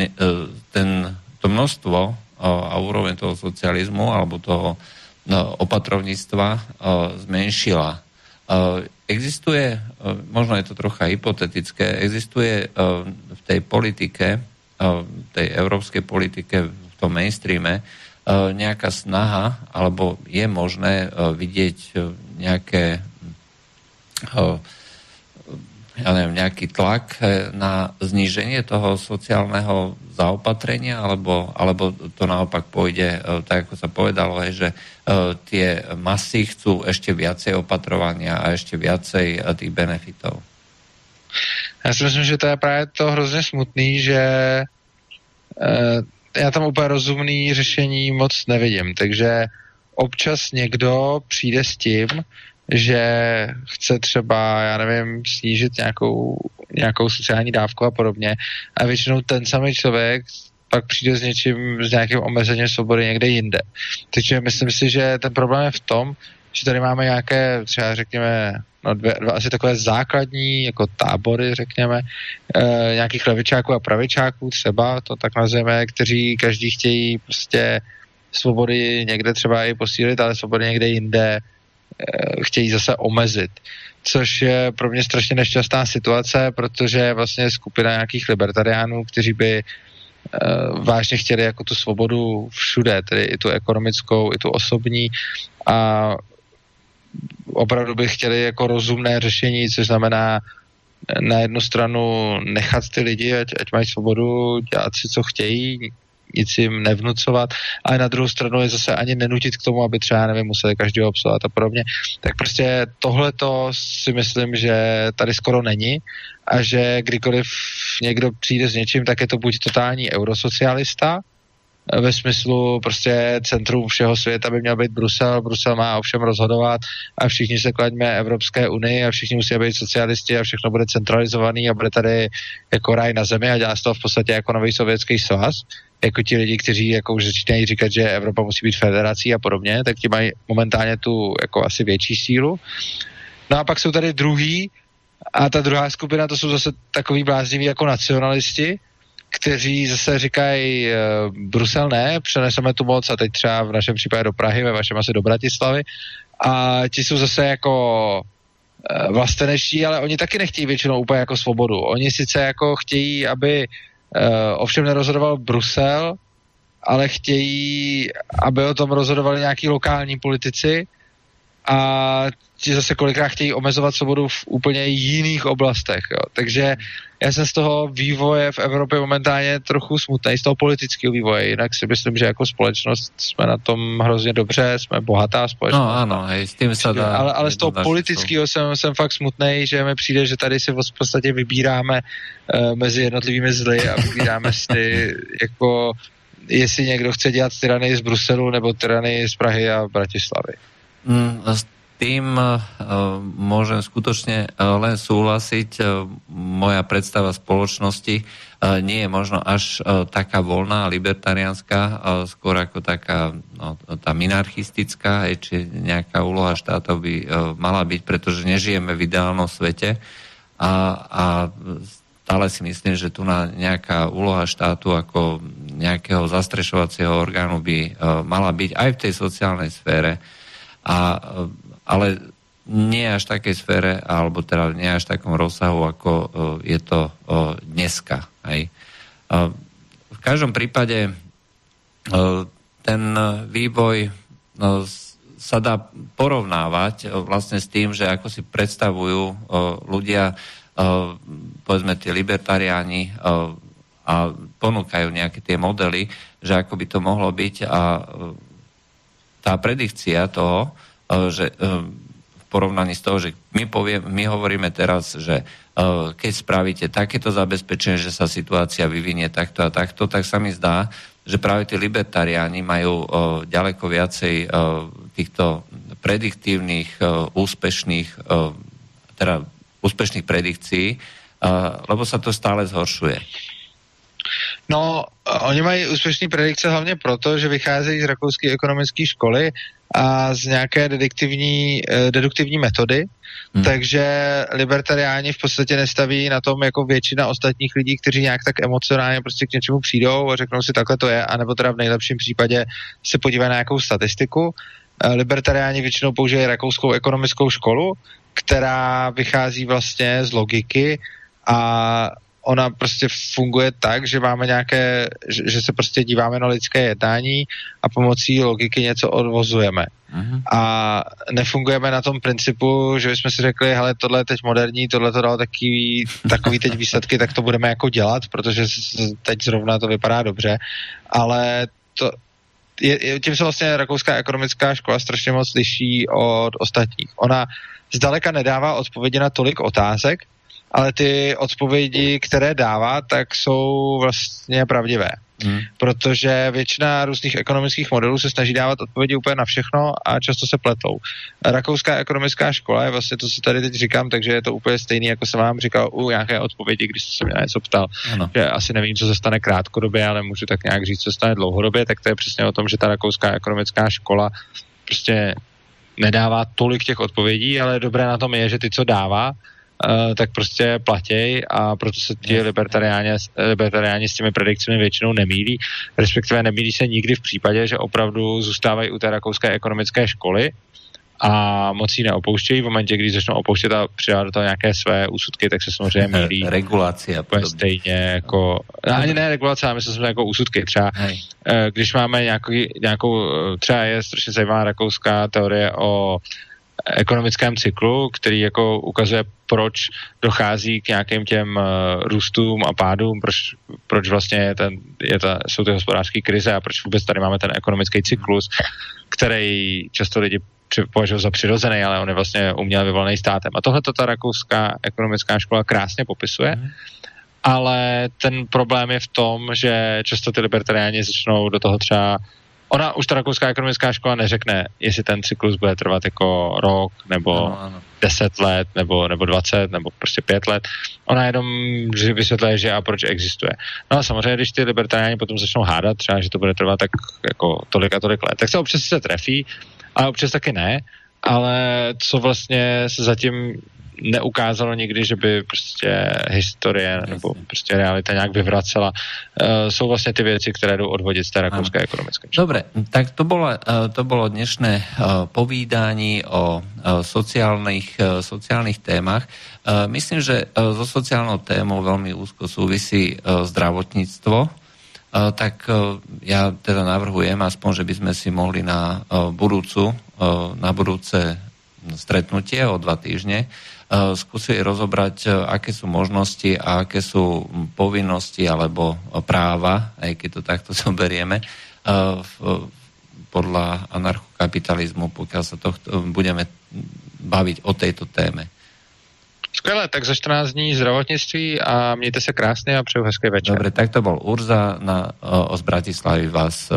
ten, to množstvo a úroveň toho socializmu alebo toho opatrovníctva zmenšila. Existuje, možno je to trocha hypotetické, existuje v tej politike tej európskej politike v tom mainstreame nejaká snaha, alebo je možné vidieť nejaké ja neviem, nejaký tlak na zníženie toho sociálneho zaopatrenia, alebo, alebo to naopak pôjde, tak ako sa povedalo, aj, že tie masy chcú ešte viacej opatrovania a ešte viacej tých benefitov. Já si myslím, že to je právě to hrozně smutný, že e, já tam úplně rozumný řešení moc nevidím, takže občas někdo přijde s tím, že chce třeba, já nevím, snížit nějakou, nějakou sociální dávku a podobně. A většinou ten samý člověk pak přijde s něčím, s nějakým omezením svobody někde jinde. Takže myslím si, že ten problém je v tom, že tady máme nějaké, třeba řekněme, no dvě, dva asi takové základní jako tábory, řekněme, e, nějakých levičáků a pravičáků třeba, to tak nazveme, kteří každý chtějí prostě svobody někde třeba i posílit, ale svobody někde jinde e, chtějí zase omezit. Což je pro mě strašně nešťastná situace, protože vlastně skupina nějakých libertariánů, kteří by uh, vážně chtěli jako tu svobodu všude, tedy i tu ekonomickou, i tu osobní a opravdu by chtěli jako rozumné řešení, což znamená na jednu stranu nechat ty lidi, ať, ať mají svobodu, dělat si, co chtějí, nic jim nevnucovat, ale na druhou stranu je zase ani nenutit k tomu, aby třeba, nevím, museli každého obsluhovat a podobně. Tak prostě tohle to si myslím, že tady skoro není a že kdykoliv někdo přijde s něčím, tak je to buď totální eurosocialista, ve smyslu prostě centrum všeho světa by měl být Brusel, Brusel má ovšem rozhodovat a všichni se klaďme Evropské unii a všichni musí být socialisti a všechno bude centralizovaný a bude tady jako raj na zemi a dělá z toho v podstatě jako nový sovětský svaz. Jako ti lidi, kteří jako už začínají říkat, že Evropa musí být federací a podobně, tak ti mají momentálně tu jako asi větší sílu. No a pak jsou tady druhý a ta druhá skupina, to jsou zase takový blázniví jako nacionalisti, kteří zase říkají, uh, Brusel ne, přeneseme tu moc a teď třeba v našem případě do Prahy, ve vašem asi do Bratislavy. A ti jsou zase jako uh, vlastenečtí, ale oni taky nechtějí většinou úplně jako svobodu. Oni sice jako chtějí, aby uh, ovšem nerozhodoval Brusel, ale chtějí, aby o tom rozhodovali nějaký lokální politici a ti zase kolikrát chtějí omezovat svobodu v úplně jiných oblastech. Jo. Takže já jsem z toho vývoje v Evropě momentálně trochu smutný, z toho politického vývoje. Jinak si myslím, že jako společnost jsme na tom hrozně dobře, jsme bohatá společnost. No ano, hej, s tím se dá. Ale, ale z toho politického jsem, jsem fakt smutný, že mi přijde, že tady si v podstatě vybíráme uh, mezi jednotlivými zly a vybíráme si jako jestli někdo chce dělat tyrany z Bruselu nebo tyrany z Prahy a Bratislavy. Mm, s tým uh, môžem skutočne uh, len súhlasiť. Uh, moja predstava spoločnosti nie je možno až taká voľná, libertariánska, skôr ako taká no, tá minarchistická, či nejaká úloha štátov by mala byť, pretože nežijeme v ideálnom svete a, a stále si myslím, že tu na nejaká úloha štátu ako nejakého zastrešovacieho orgánu by mala byť aj v tej sociálnej sfére, a, ale nie až takej sfére, alebo teda nie až takom rozsahu, ako je to dneska. Hej. V každom prípade ten vývoj sa dá porovnávať vlastne s tým, že ako si predstavujú ľudia povedzme tí libertariáni a ponúkajú nejaké tie modely, že ako by to mohlo byť a tá predikcia toho, že v porovnaní s toho, že my, povie, my hovoríme teraz, že keď spravíte takéto zabezpečenie, že sa situácia vyvinie takto a takto, tak sa mi zdá, že práve tí libertariáni majú ďaleko viacej týchto prediktívnych, úspešných, teda úspešných predikcí, lebo sa to stále zhoršuje. No, oni mají úspěšné predikce hlavně proto, že vycházejí z rakouské ekonomické školy a z nějaké deduktivní, eh, deduktivní metody, hmm. takže libertariáni v podstatě nestaví na tom jako většina ostatních lidí, kteří nějak tak emocionálně prostě k něčemu přijdou a řeknou si takhle to je, anebo teda v nejlepším případě se podívají na nějakou statistiku. Eh, libertariáni většinou používají rakouskou ekonomickou školu, která vychází vlastně z logiky a ona prostě funguje tak, že máme nějaké, že, že se prostě díváme na lidské jednání a pomocí logiky něco odvozujeme. Uh-huh. A nefungujeme na tom principu, že bychom si řekli, hele, tohle je teď moderní, tohle to dalo takový, takový teď výsledky, tak to budeme jako dělat, protože teď zrovna to vypadá dobře, ale to, je, tím se vlastně rakouská ekonomická škola strašně moc liší od ostatních. Ona zdaleka nedává odpovědi na tolik otázek, ale ty odpovědi, které dává, tak jsou vlastně pravdivé. Hmm. Protože většina různých ekonomických modelů se snaží dávat odpovědi úplně na všechno a často se pletou. Rakouská ekonomická škola je vlastně to, co tady teď říkám, takže je to úplně stejný, jako jsem vám říkal u nějaké odpovědi, když jste se mě něco ptal. Ano. Že asi nevím, co se stane krátkodobě, ale můžu tak nějak říct, co se stane dlouhodobě, tak to je přesně o tom, že ta rakouská ekonomická škola prostě nedává tolik těch odpovědí, ale dobré na tom je, že ty, co dává, tak prostě platěj a proto se ti libertariáni, libertariáni s těmi predikcemi většinou nemílí, respektive nemílí se nikdy v případě, že opravdu zůstávají u té rakouské ekonomické školy a moc ji neopouštějí. V momentě, kdy začnou opouštět a přidávat do toho nějaké své úsudky, tak se samozřejmě mílí. Regulace a podobně. Stejně jako, no, ani ne regulace, ale myslím, že jako úsudky. Třeba Hej. Eh, když máme nějaký, nějakou, eh, třeba je strašně zajímavá rakouská teorie o ekonomickém cyklu, který jako ukazuje, proč dochází k nějakým těm uh, růstům a pádům, proč, proč vlastně je ten, je ta, jsou ty hospodářské krize a proč vůbec tady máme ten ekonomický cyklus, který často lidi považují za přirozený, ale on je vlastně uměle vyvolaný státem. A tohle to ta rakouská ekonomická škola krásně popisuje. Mm. Ale ten problém je v tom, že často ty libertariáni začnou do toho třeba ona už ta rakouská ekonomická škola neřekne, jestli ten cyklus bude trvat jako rok, nebo ano, ano. 10 let, nebo, nebo 20, nebo prostě 5 let. Ona jenom vysvětluje, že a proč existuje. No a samozřejmě, když ty libertariáni potom začnou hádat, třeba, že to bude trvat tak jako tolik a tolik let, tak se občas se trefí, ale občas taky ne, ale co vlastně se zatím neukázalo nikdy, že by prostě historie nebo prostě realita nějak vyvracela. Uh, jsou vlastně ty věci, které jdou odvodit z té rakouské ekonomické. Dobre, tak to bylo, uh, to bylo dnešné uh, povídání o sociálnych, sociálnych témach. Myslím, že so sociálnou témou veľmi úzko súvisí zdravotníctvo, tak ja teda navrhujem aspoň, že by sme si mohli na budúcu, na budúce stretnutie o dva týždne Eh, skúsili rozobrať, eh, aké sú možnosti a aké sú povinnosti alebo práva, aj keď to takto zoberieme, eh, podľa anarchokapitalizmu, pokiaľ sa to budeme baviť o tejto téme. Skvěle, tak za 14 dní zdravotnictví a mějte se krásně a přeju hezký večer. Dobre, tak to bol Urza na, o, z Bratislavy vás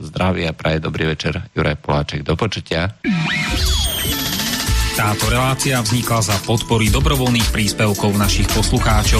zdraví a praje dobrý večer Juraj Poláček. Do počutia. Táto relácia vznikla za podpory dobrovoľných príspevkov našich poslucháčov.